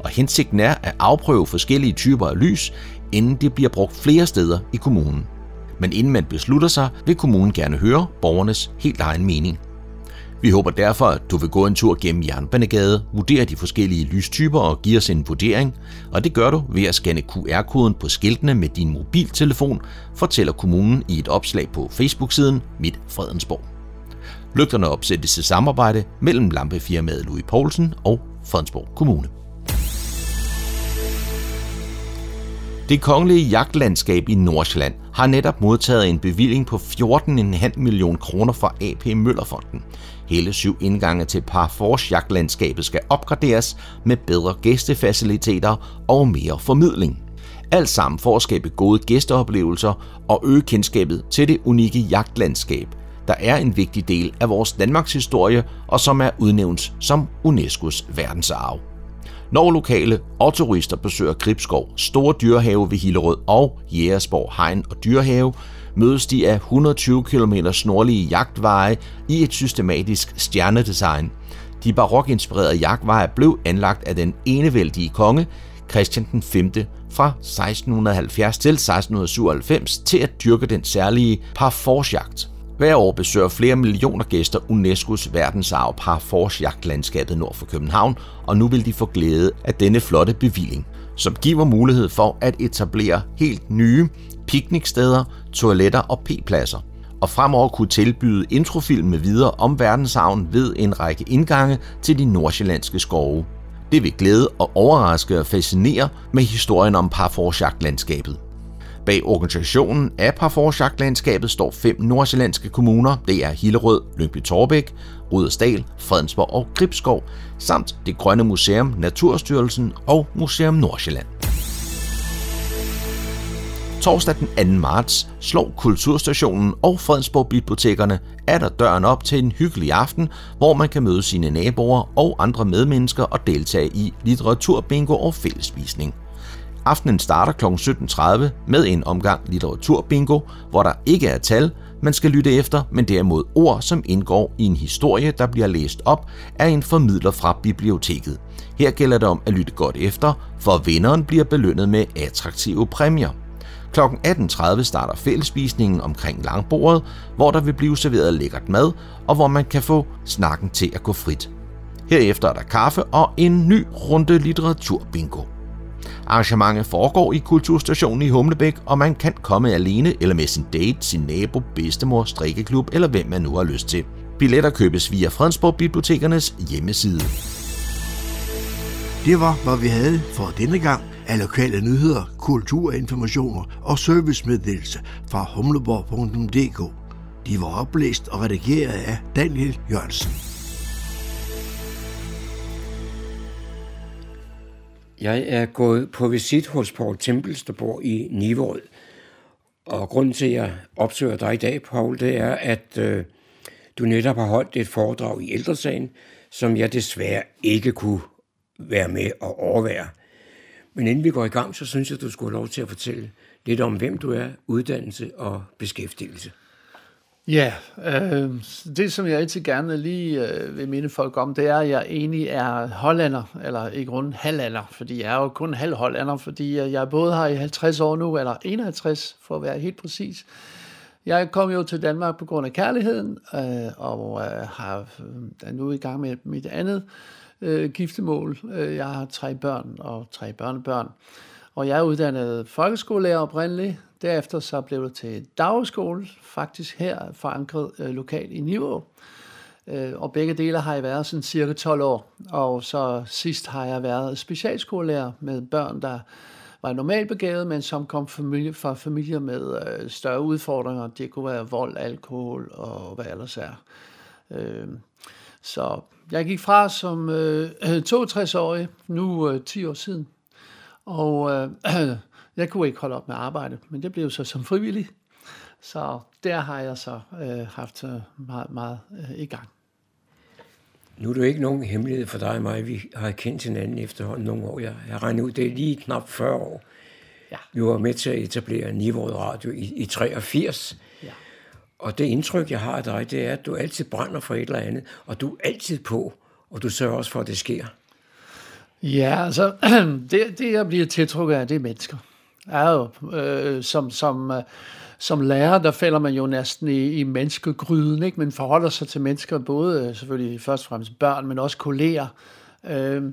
Og hensigten er at afprøve forskellige typer af lys, inden det bliver brugt flere steder i kommunen men inden man beslutter sig, vil kommunen gerne høre borgernes helt egen mening. Vi håber derfor, at du vil gå en tur gennem Jernbanegade, vurdere de forskellige lystyper og give os en vurdering, og det gør du ved at scanne QR-koden på skiltene med din mobiltelefon, fortæller kommunen i et opslag på Facebook-siden Mit Fredensborg. Lygterne opsættes til samarbejde mellem lampefirmaet Louis Poulsen og Fredensborg Kommune. Det kongelige jagtlandskab i Nordsjælland har netop modtaget en bevilling på 14,5 millioner kroner fra AP Møllerfonden. Hele syv indgange til Parfors jagtlandskabet skal opgraderes med bedre gæstefaciliteter og mere formidling. Alt sammen for at skabe gode gæsteoplevelser og øge kendskabet til det unikke jagtlandskab, der er en vigtig del af vores Danmarks historie og som er udnævnt som UNESCO's verdensarv. Når lokale og turister besøger Gribskov, Store Dyrehave ved Hillerød og Jægersborg Hegn og Dyrehave, mødes de af 120 km snorlige jagtveje i et systematisk stjernedesign. De barokinspirerede jagtveje blev anlagt af den enevældige konge, Christian den 5. fra 1670 til 1697 til at dyrke den særlige parforsjagt. Hver år besøger flere millioner gæster UNESCO's verdensarv Parforce-jagtlandskabet nord for København, og nu vil de få glæde af denne flotte bevilling, som giver mulighed for at etablere helt nye pikniksteder, toiletter og p-pladser. og fremover kunne tilbyde introfilm med videre om verdensarven ved en række indgange til de nordsjællandske skove. Det vil glæde og overraske og fascinere med historien om Parforjagt-landskabet. Bag organisationen af Parforsjagtlandskabet står fem nordsjællandske kommuner. Det er Hillerød, Lyngby Torbæk, Rudersdal, Fredensborg og Gribskov, samt det Grønne Museum, Naturstyrelsen og Museum Nordsjælland. Torsdag den 2. marts slår Kulturstationen og Fredensborg Bibliotekerne er der døren op til en hyggelig aften, hvor man kan møde sine naboer og andre medmennesker og deltage i litteraturbingo og fællesspisning. Aftenen starter kl. 17.30 med en omgang litteraturbingo, hvor der ikke er tal, man skal lytte efter, men derimod ord, som indgår i en historie, der bliver læst op af en formidler fra biblioteket. Her gælder det om at lytte godt efter, for vinderen bliver belønnet med attraktive præmier. Kl. 18.30 starter fællesspisningen omkring langbordet, hvor der vil blive serveret lækkert mad, og hvor man kan få snakken til at gå frit. Herefter er der kaffe og en ny runde litteraturbingo. Arrangementet foregår i Kulturstationen i Humlebæk, og man kan komme alene eller med sin date, sin nabo, bedstemor, strikkeklub eller hvem man nu har lyst til. Billetter købes via Fredensborg Bibliotekernes hjemmeside. Det var, hvad vi havde for denne gang af lokale nyheder, kulturinformationer og servicemeddelelse fra humleborg.dk. De var oplæst og redigeret af Daniel Jørgensen. Jeg er gået på visit hos Paul Tempels, der bor i Nivåd. Og grunden til, at jeg opsøger dig i dag, Paul, det er, at øh, du netop har holdt et foredrag i ældresagen, som jeg desværre ikke kunne være med og overvære. Men inden vi går i gang, så synes jeg, du skulle have lov til at fortælle lidt om, hvem du er, uddannelse og beskæftigelse. Ja, øh, det som jeg altid gerne lige øh, vil minde folk om, det er, at jeg egentlig er hollander, eller i grunden halvander, fordi jeg er jo kun halv hollander, fordi øh, jeg både har i 50 år nu, eller 51 for at være helt præcis. Jeg kom jo til Danmark på grund af kærligheden, øh, og øh, har, øh, er nu i gang med mit andet øh, giftemål. Øh, jeg har tre børn og tre børnebørn. Og jeg er uddannet folkeskolelærer oprindeligt. Derefter så blev det til dagskole, faktisk her forankret øh, lokalt i Niveau. Øh, og begge dele har jeg været sådan cirka 12 år. Og så sidst har jeg været specialskolelærer med børn, der var normalt begavet, men som kom familie, fra familier med øh, større udfordringer. Det kunne være vold, alkohol og hvad ellers er. Øh, så jeg gik fra som øh, 62-årig, nu øh, 10 år siden, og øh, jeg kunne ikke holde op med at arbejde, men det blev så som frivillig. Så der har jeg så øh, haft øh, meget, meget øh, i gang. Nu er det jo ikke nogen hemmelighed for dig og mig. Vi har kendt hinanden efterhånden nogle år. Jeg har regnet ud, det er lige knap 40 år. Ja. Vi var med til at etablere Nivået Radio i, i 83. Ja. Og det indtryk, jeg har af dig, det er, at du altid brænder for et eller andet, og du er altid på, og du sørger også for, at det sker. Ja, altså, det, det jeg bliver tiltrukket af, det er mennesker. Er jo, øh, som, som, øh, som lærer, der falder man jo næsten i, i menneskegryden, ikke? men forholder sig til mennesker, både øh, selvfølgelig først og fremmest børn, men også kolleger. Øh,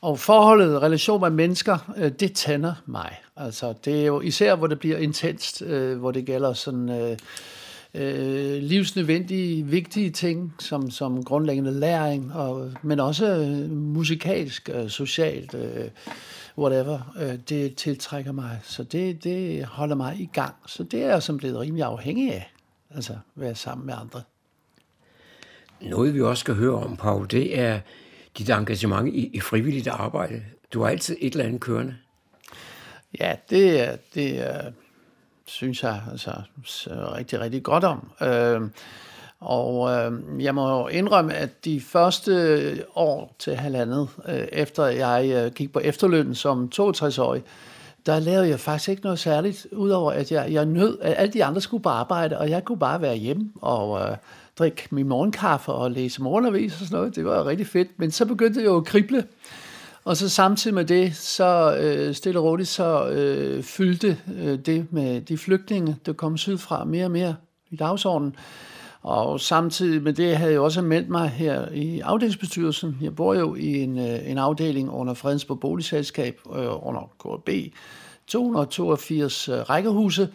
og forholdet, relation med mennesker, øh, det tænder mig. Altså, det er jo især, hvor det bliver intenst, øh, hvor det gælder sådan... Øh, øh, livsnødvendige, vigtige ting, som, som grundlæggende læring, og, men også øh, musikalsk, øh, socialt, øh, whatever, øh, det tiltrækker mig. Så det, det holder mig i gang. Så det er jeg som blevet rimelig afhængig af, altså være sammen med andre. Noget vi også skal høre om, Paul, det er dit engagement i, i frivilligt arbejde. Du har altid et eller andet kørende. Ja, det det er synes jeg altså, rigtig, rigtig godt om. Øh, og øh, jeg må indrømme, at de første år til halvandet, øh, efter jeg øh, gik på efterløn som 62-årig, der lavede jeg faktisk ikke noget særligt, udover at jeg, jeg nød, at alle de andre skulle på arbejde, og jeg kunne bare være hjemme og øh, drikke min morgenkaffe og læse morgenavis og sådan noget. Det var rigtig fedt. Men så begyndte det jo at krible. Og så samtidig med det, så øh, stille og roligt, så øh, fyldte øh, det med de flygtninge, der kom sydfra mere og mere i dagsordenen. Og samtidig med det havde jeg også meldt mig her i afdelingsbestyrelsen. Jeg bor jo i en, øh, en afdeling under Fredensborg Boligselskab, øh, under KB, 282 øh, rækkehuse,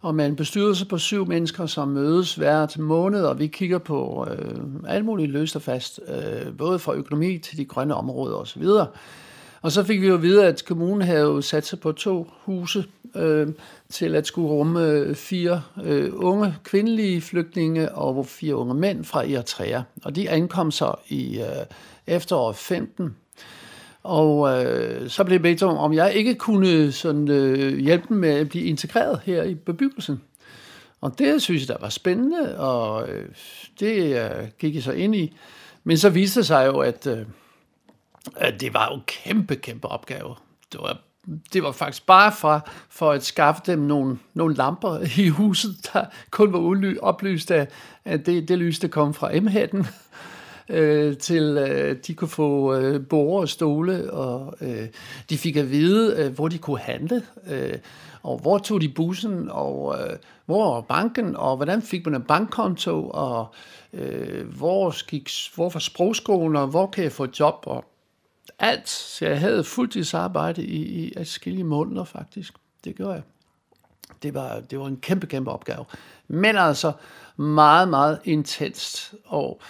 og med en bestyrelse på syv mennesker, som mødes hvert måned, og vi kigger på øh, alt muligt løst og fast, øh, både fra økonomi til de grønne områder osv. Og så fik vi jo at vide, at kommunen havde sat sig på to huse øh, til at skulle rumme øh, fire øh, unge kvindelige flygtninge og fire unge mænd fra Eritrea. Og de ankom så i øh, efteråret 15. Og øh, så blev det bedt om, om jeg ikke kunne sådan, øh, hjælpe dem med at blive integreret her i bebyggelsen. Og det synes jeg, der var spændende, og øh, det øh, gik jeg så ind i. Men så viste det sig jo, at, øh, at Øh, det var jo kæmpe, kæmpe opgave. Det var, det var faktisk bare for, for at skaffe dem nogle, nogle lamper i huset, der kun var oplyst af, af det, det lys, der kom fra M-hætten øh, til øh, de kunne få øh, borer og stole, og øh, de fik at vide, øh, hvor de kunne handle, øh, og hvor tog de bussen, og øh, hvor var banken, og hvordan fik man en bankkonto, og øh, hvor, gik, hvor var sprogskolen, og hvor kan jeg få et job, og alt. Så jeg havde fuldtidsarbejde i, i adskillige måneder faktisk. Det gjorde jeg. Det var, det var en kæmpe, kæmpe opgave. Men altså meget, meget intenst. Og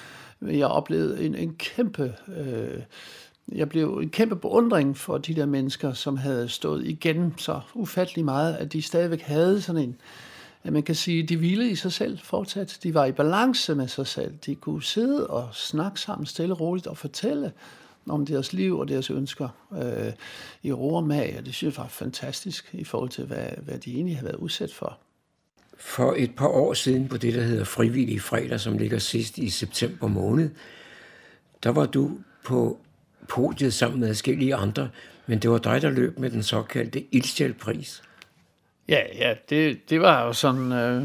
jeg oplevede en, en kæmpe... Øh, jeg blev en kæmpe beundring for de der mennesker, som havde stået igen så ufattelig meget, at de stadigvæk havde sådan en, at man kan sige, de hvilede i sig selv fortsat. De var i balance med sig selv. De kunne sidde og snakke sammen stille og roligt og fortælle om deres liv og deres ønsker øh, i ro og mag, og det synes jeg var fantastisk i forhold til, hvad, hvad de egentlig har været udsat for. For et par år siden på det, der hedder Frivillige Fredag, som ligger sidst i september måned, der var du på podiet sammen med forskellige andre, men det var dig, der løb med den såkaldte Ildsjælpris. Ja, ja, det, det var jo sådan øh,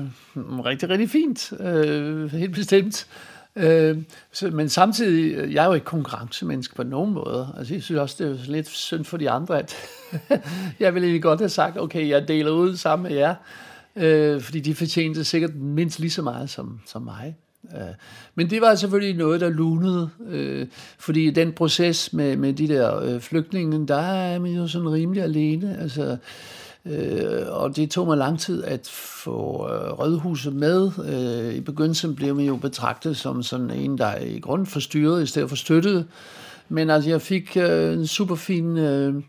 rigtig, rigtig fint, øh, helt bestemt. Øh, så, men samtidig, øh, jeg er jo ikke konkurrencemenneske på nogen måde. Altså, jeg synes også, det er lidt synd for de andre, at jeg ville egentlig godt have sagt, okay, jeg deler ud sammen med jer øh, fordi de fortjente sikkert mindst lige så meget som, som mig. Øh, men det var selvfølgelig noget, der lunede, øh, fordi den proces med, med de der øh, flygtninge, der er man jo sådan rimelig alene. Altså, øh, og det tog mig lang tid at få øh, Rødhuset med. Øh, I begyndelsen blev man jo betragtet som sådan en, der i grund forstyrret i stedet for støttet. Men altså, jeg fik øh, en super fin... Øh,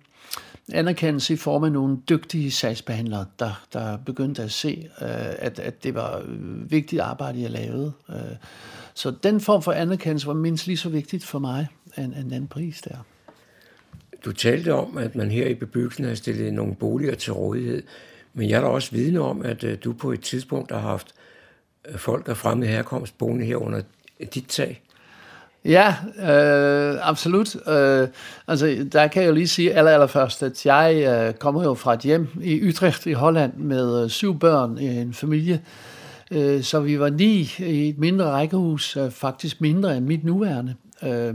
anerkendelse i form af nogle dygtige sagsbehandlere, der, der begyndte at se, øh, at, at det var øh, vigtigt arbejde, jeg lavede. Øh, så den form for anerkendelse var mindst lige så vigtigt for mig, end, end den pris der. Du talte om, at man her i bebyggelsen har stillet nogle boliger til rådighed, men jeg er da også vidne om, at øh, du på et tidspunkt har haft øh, folk af fremmede herkomst boende her under dit tag. Ja, øh, absolut. Øh, altså, der kan jeg jo lige sige aller, allerførst, at jeg øh, kommer jo fra et hjem i Utrecht i Holland med øh, syv børn i en familie. Øh, så vi var ni i et mindre rækkehus, øh, faktisk mindre end mit nuværende. Øh,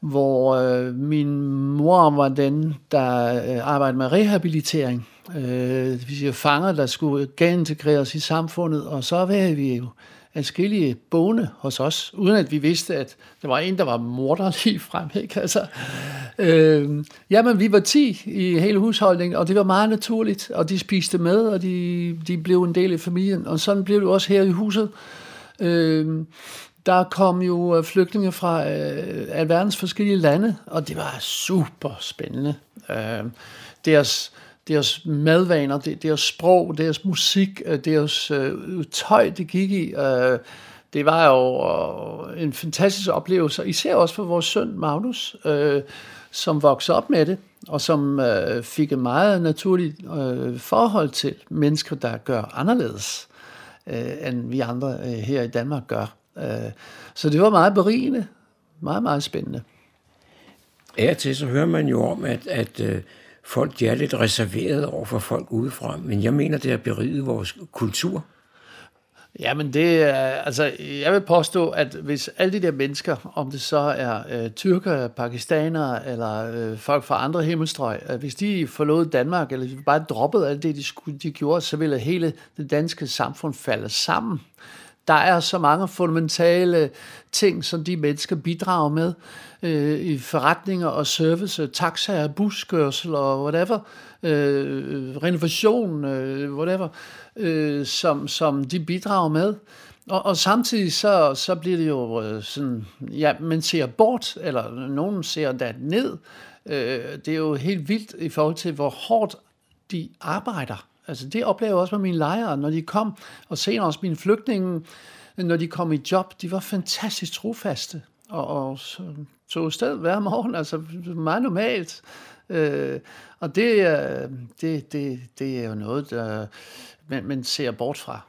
hvor øh, min mor var den, der øh, arbejdede med rehabilitering. Øh, vil sige fanger, der skulle genintegreres i samfundet, og så var vi jo adskillige boende hos os, uden at vi vidste, at der var en, der var morder lige frem. Ikke? Altså, øh, jamen, vi var 10 i hele husholdningen, og det var meget naturligt, og de spiste med, og de, de blev en del af familien, og sådan blev det også her i huset. Øh, der kom jo øh, flygtninge fra øh, alverdens forskellige lande, og det var super spændende. Øh, deres deres madvaner, deres sprog, deres musik, øh, deres øh, tøj, det gik i. Øh, det var jo øh, en fantastisk oplevelse, især også for vores søn Magnus, som voksede op med det, og som fik et meget naturligt forhold til mennesker, der gør anderledes, end vi andre her i Danmark gør så det var meget berigende, meget, meget spændende. Af til så hører man jo om, at, at folk de er lidt reserveret over for folk udefra, men jeg mener, det har beriget vores kultur. Jamen det er, altså jeg vil påstå, at hvis alle de der mennesker, om det så er øh, tyrker, pakistanere eller øh, folk fra andre himmelstrøg, at hvis de forlod Danmark, eller de bare droppede alt det, de, skulle, de gjorde, så ville hele det danske samfund falde sammen der er så mange fundamentale ting, som de mennesker bidrager med øh, i forretninger og service, taxaer, buskørsel og whatever, øh, renovation, øh, whatever, øh, som, som de bidrager med. Og, og samtidig så, så bliver det jo øh, sådan, ja, man ser bort, eller nogen ser da ned. Øh, det er jo helt vildt i forhold til, hvor hårdt de arbejder. Altså det oplever jeg også med mine lejere, når de kom, og senere også mine flygtninge, når de kom i job, de var fantastisk trofaste, og, og tog sted hver morgen, altså meget normalt. Øh, og det, øh, det, det, det er jo noget, der man, man ser bort fra.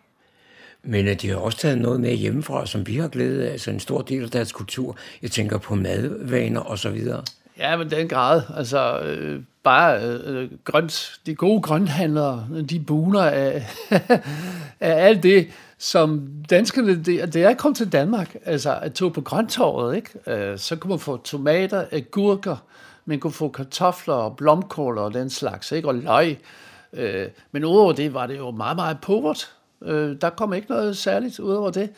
Men øh, de har også taget noget med hjemmefra, som vi har glædet af, altså en stor del af deres kultur. Jeg tænker på madvaner og så videre. Ja, men den grad. Altså, øh, bare øh, grønt, de gode grønthandlere, de buner af, af alt det, som danskerne, det, det er kom til Danmark, altså at tog på grønttorvet, ikke? Øh, så kunne man få tomater, agurker, man kunne få kartofler og blomkål og den slags, ikke? Og løg. Øh, men udover det var det jo meget, meget povert. Øh, der kom ikke noget særligt ud over det.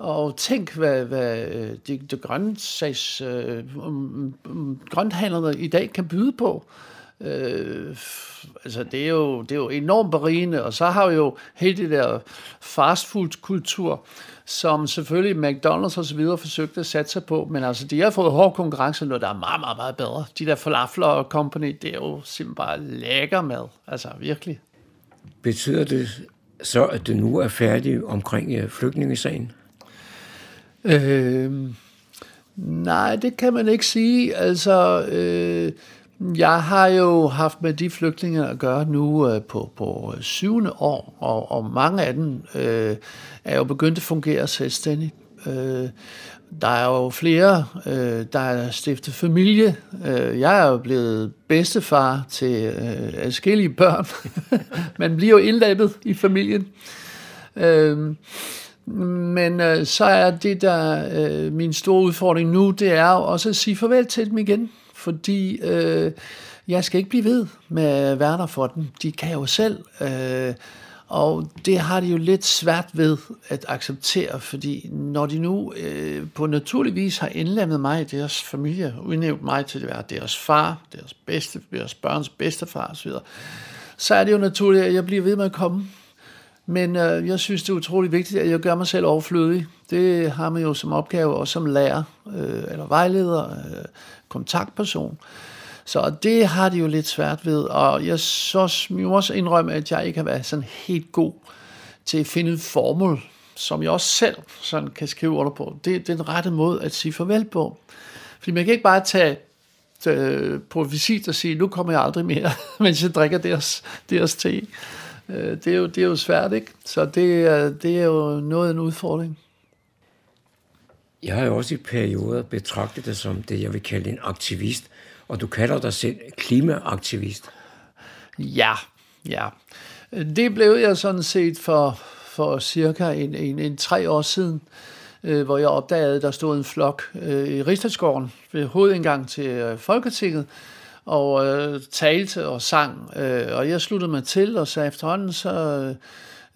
Og tænk, hvad, hvad øh, de, de grøntsags, øh, grønthandlerne i dag kan byde på. Øh, altså det er, jo, det er jo enormt berigende, og så har vi jo hele det der fastfood-kultur, som selvfølgelig McDonald's og så videre forsøgte at satse sig på, men altså de har fået hård konkurrence, når der er meget, meget, meget bedre. De der falafler og company, det er jo simpelthen bare lækker mad, altså virkelig. Betyder det så, at det nu er færdigt omkring øh, flygtningesagen? Øh, nej, det kan man ikke sige. Altså, øh, jeg har jo haft med de flygtninge at gøre nu øh, på, på øh, syvende år, og, og mange af dem øh, er jo begyndt at fungere selvstændigt. Øh, der er jo flere, øh, der er stiftet familie. Øh, jeg er jo blevet bedstefar til øh, adskillige børn. Man bliver jo indladet i familien. Øh, men øh, så er det, der øh, min store udfordring nu, det er også at sige farvel til dem igen. Fordi øh, jeg skal ikke blive ved med at for dem. De kan jo selv. Øh, og det har de jo lidt svært ved at acceptere, fordi når de nu øh, på naturlig vis har indlemmet mig i deres familie, udnævnt mig til at være deres far, deres, bedste, deres børns bedstefar osv., så er det jo naturligt, at jeg bliver ved med at komme. Men øh, jeg synes, det er utrolig vigtigt, at jeg gør mig selv overflødig. Det har man jo som opgave, også som lærer, øh, eller vejleder, øh, kontaktperson. Så det har de jo lidt svært ved, og jeg så må også indrømme, at jeg ikke har været sådan helt god til at finde en formel, som jeg også selv sådan kan skrive under på. Det er den rette måde at sige farvel på. Fordi man kan ikke bare tage øh, på visit og sige, nu kommer jeg aldrig mere, mens jeg drikker deres, deres te. Øh, det er, jo, det er jo svært, ikke? Så det, det er jo noget af en udfordring. Jeg har jo også i perioder betragtet det som det, jeg vil kalde en aktivist, og du kalder dig selv klimaaktivist. Ja, ja. Det blev jeg sådan set for, for cirka en, en, en tre år siden, øh, hvor jeg opdagede, at der stod en flok øh, i Rigsdagsgården ved hovedindgang til øh, Folketinget, og øh, talte og sang. Øh, og jeg sluttede mig til, og så efterhånden så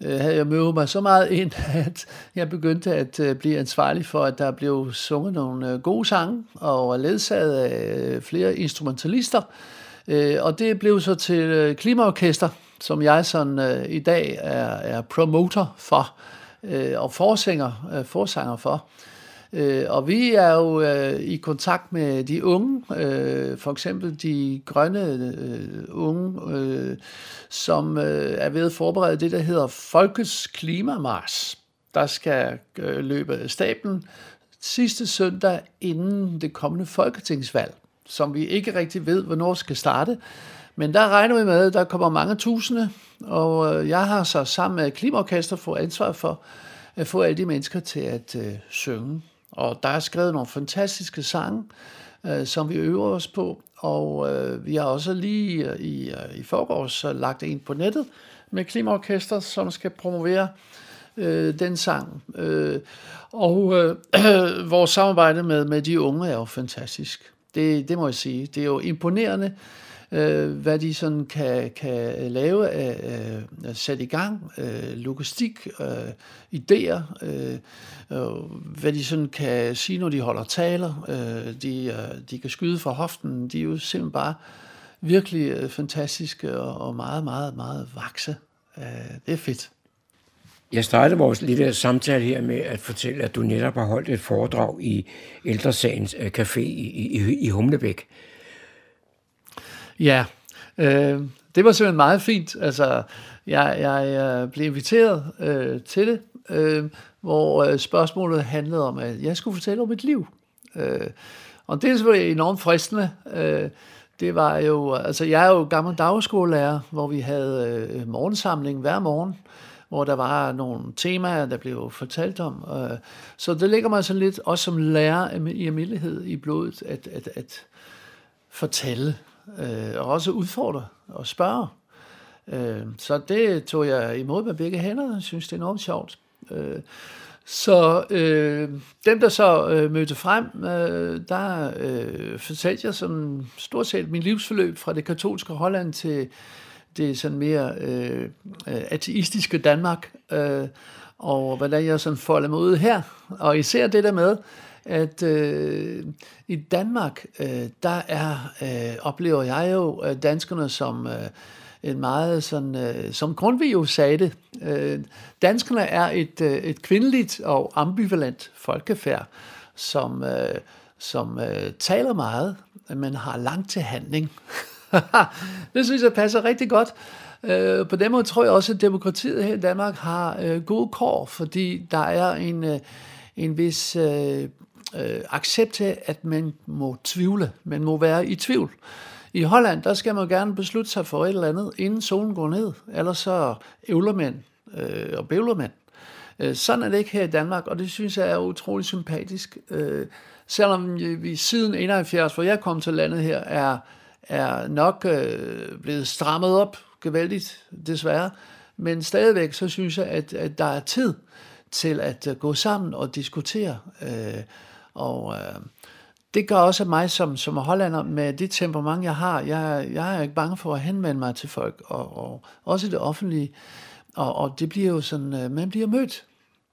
øh, havde jeg mødt mig så meget ind, at jeg begyndte at øh, blive ansvarlig for, at der blev sunget nogle øh, gode sange, og ledsaget af øh, flere instrumentalister. Øh, og det blev så til øh, Klimaorkester, som jeg sådan øh, i dag er, er promoter for, øh, og forsanger, øh, forsanger for. Øh, Øh, og vi er jo øh, i kontakt med de unge, øh, for eksempel de grønne øh, unge, øh, som øh, er ved at forberede det, der hedder Folkets Klimamars. Der skal øh, løbe af stablen sidste søndag inden det kommende folketingsvalg, som vi ikke rigtig ved, hvornår skal starte. Men der regner vi med, at der kommer mange tusinde, og øh, jeg har så sammen med Klimaorkester fået ansvar for at få alle de mennesker til at øh, synge. Og der er skrevet nogle fantastiske sange, øh, som vi øver os på, og øh, vi har også lige øh, i, øh, i forgårs øh, lagt en på nettet med Klimaorkester, som skal promovere øh, den sang. Øh, og øh, vores samarbejde med, med de unge er jo fantastisk. Det, det må jeg sige. Det er jo imponerende, øh, Øh, hvad de sådan kan, kan lave af, øh, sætte i gang, øh, logistik, øh, idéer, øh, øh, hvad de sådan kan sige, når de holder taler. Øh, de, øh, de kan skyde fra hoften. De er jo simpelthen bare virkelig øh, fantastiske og, og meget, meget, meget vakse. Øh, det er fedt. Jeg startede vores lille samtale her med at fortælle, at du netop har holdt et foredrag i Ældresagens øh, Café i, i, i Humlebæk. Ja, øh, det var simpelthen meget fint. Altså, jeg, jeg øh, blev inviteret øh, til det, øh, hvor øh, spørgsmålet handlede om, at jeg skulle fortælle om mit liv. Øh, og det er selvfølgelig enormt fristende. Øh, det var jo, altså jeg er jo gammel dagskolelærer, hvor vi havde øh, morgensamling hver morgen, hvor der var nogle temaer, der blev fortalt om. Øh, så det ligger mig så lidt, også som lærer i almindelighed i blodet, at, at, at fortælle, øh, og også udfordre og spørge. Øh, så det tog jeg imod med begge hænder, jeg synes, det er enormt sjovt. Øh, så øh, dem, der så øh, mødte frem, øh, der øh, fortalte jeg sådan stort set min livsforløb fra det katolske Holland til det sådan mere øh, øh, ateistiske Danmark, øh, og hvordan jeg sådan folder mig ud her. Og især det der med, at øh, i Danmark, øh, der er, øh, oplever jeg jo øh, danskerne som... Øh, en meget sådan, øh, som Grundtvig jo sagde det, øh, danskerne er et, øh, et kvindeligt og ambivalent folkefærd, som, øh, som øh, taler meget, men har langt til handling. det synes jeg passer rigtig godt. Øh, på den måde tror jeg også, at demokratiet her i Danmark har øh, gode kår, fordi der er en, øh, en vis øh, øh, accept af, at man må tvivle, man må være i tvivl. I Holland, der skal man gerne beslutte sig for et eller andet, inden solen går ned. Ellers så ævler man øh, og bævler man. Øh, sådan er det ikke her i Danmark, og det synes jeg er utrolig sympatisk. Øh, selvom vi siden 71, hvor jeg kom til landet her, er, er nok øh, blevet strammet op gevaldigt, desværre. Men stadigvæk, så synes jeg, at, at der er tid til at øh, gå sammen og diskutere. Øh, og øh, det gør også mig som, som hollander med det temperament, jeg har. Jeg, jeg er ikke bange for at henvende mig til folk, og, og også det offentlige. Og, og det bliver jo sådan, øh, man bliver mødt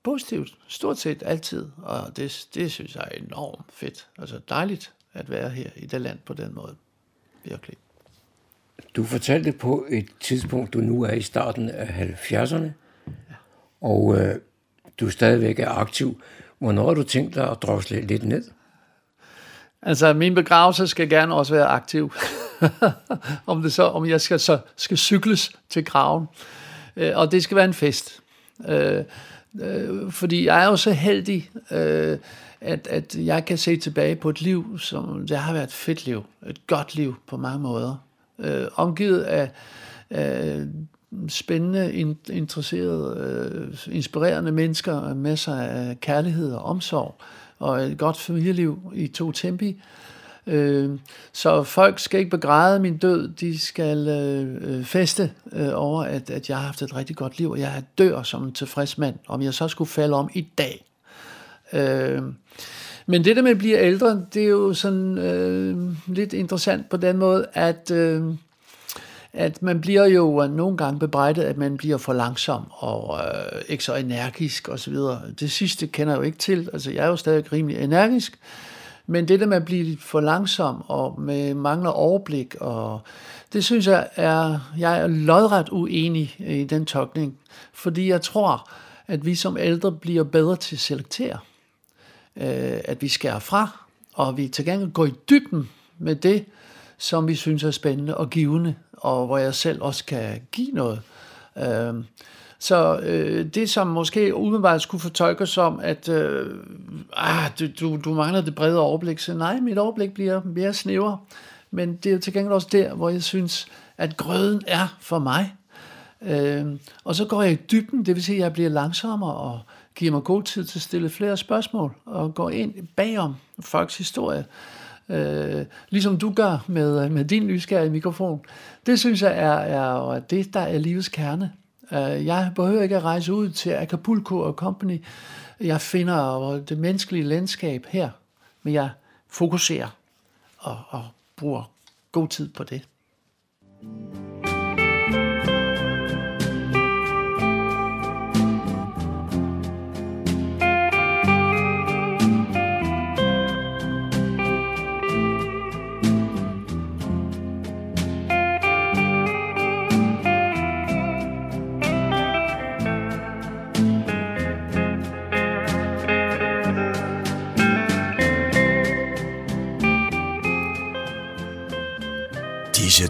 positivt, stort set altid. Og det, det synes jeg er enormt fedt. Altså dejligt at være her i det land på den måde. Virkelig. Du fortalte på et tidspunkt, du nu er i starten af 70'erne, ja. og øh, du stadigvæk er aktiv. Hvornår har du tænkt dig at drosle lidt ned? Altså, min begravelse skal gerne også være aktiv. om, det så, om jeg skal, så skal cykles til graven. Øh, og det skal være en fest. Øh, øh, fordi jeg er jo så heldig, øh, at, at jeg kan se tilbage på et liv, som det har været et fedt liv. Et godt liv på mange måder. Øh, omgivet af, øh, spændende, interesserede, øh, inspirerende mennesker, masser af kærlighed og omsorg og et godt familieliv i to tempi. Øh, så folk skal ikke begræde min død, de skal øh, øh, feste øh, over, at, at jeg har haft et rigtig godt liv, og jeg dør som en tilfreds mand, om jeg så skulle falde om i dag. Øh, men det der med at blive ældre, det er jo sådan øh, lidt interessant på den måde, at øh, at man bliver jo øh, nogle gange bebrejdet, at man bliver for langsom og øh, ikke så energisk osv. Det sidste kender jeg jo ikke til. Altså, jeg er jo stadig rimelig energisk, men det der med at blive for langsom og med mangler overblik, og det synes jeg er, jeg er lodret uenig i den tolkning, fordi jeg tror, at vi som ældre bliver bedre til at selektere, øh, at vi skærer fra, og vi til gengæld går i dybden med det, som vi synes er spændende og givende, og hvor jeg selv også kan give noget. Øh, så øh, det, som måske umiddelbart skulle fortolkes som, at øh, ah, du, du, du mangler det brede overblik, så nej, mit overblik bliver mere snæver. Men det er jo til gengæld også der, hvor jeg synes, at grøden er for mig. Øh, og så går jeg i dybden, det vil sige, at jeg bliver langsommere og giver mig god tid til at stille flere spørgsmål og går ind bagom folks historie øh, ligesom du gør med, øh, med din nysgerrige mikrofon. Det synes jeg er, er det, der er livets kerne. Øh, jeg behøver ikke at rejse ud til Acapulco og Company. Jeg finder det menneskelige landskab her, men jeg fokuserer og, og bruger god tid på det. Disse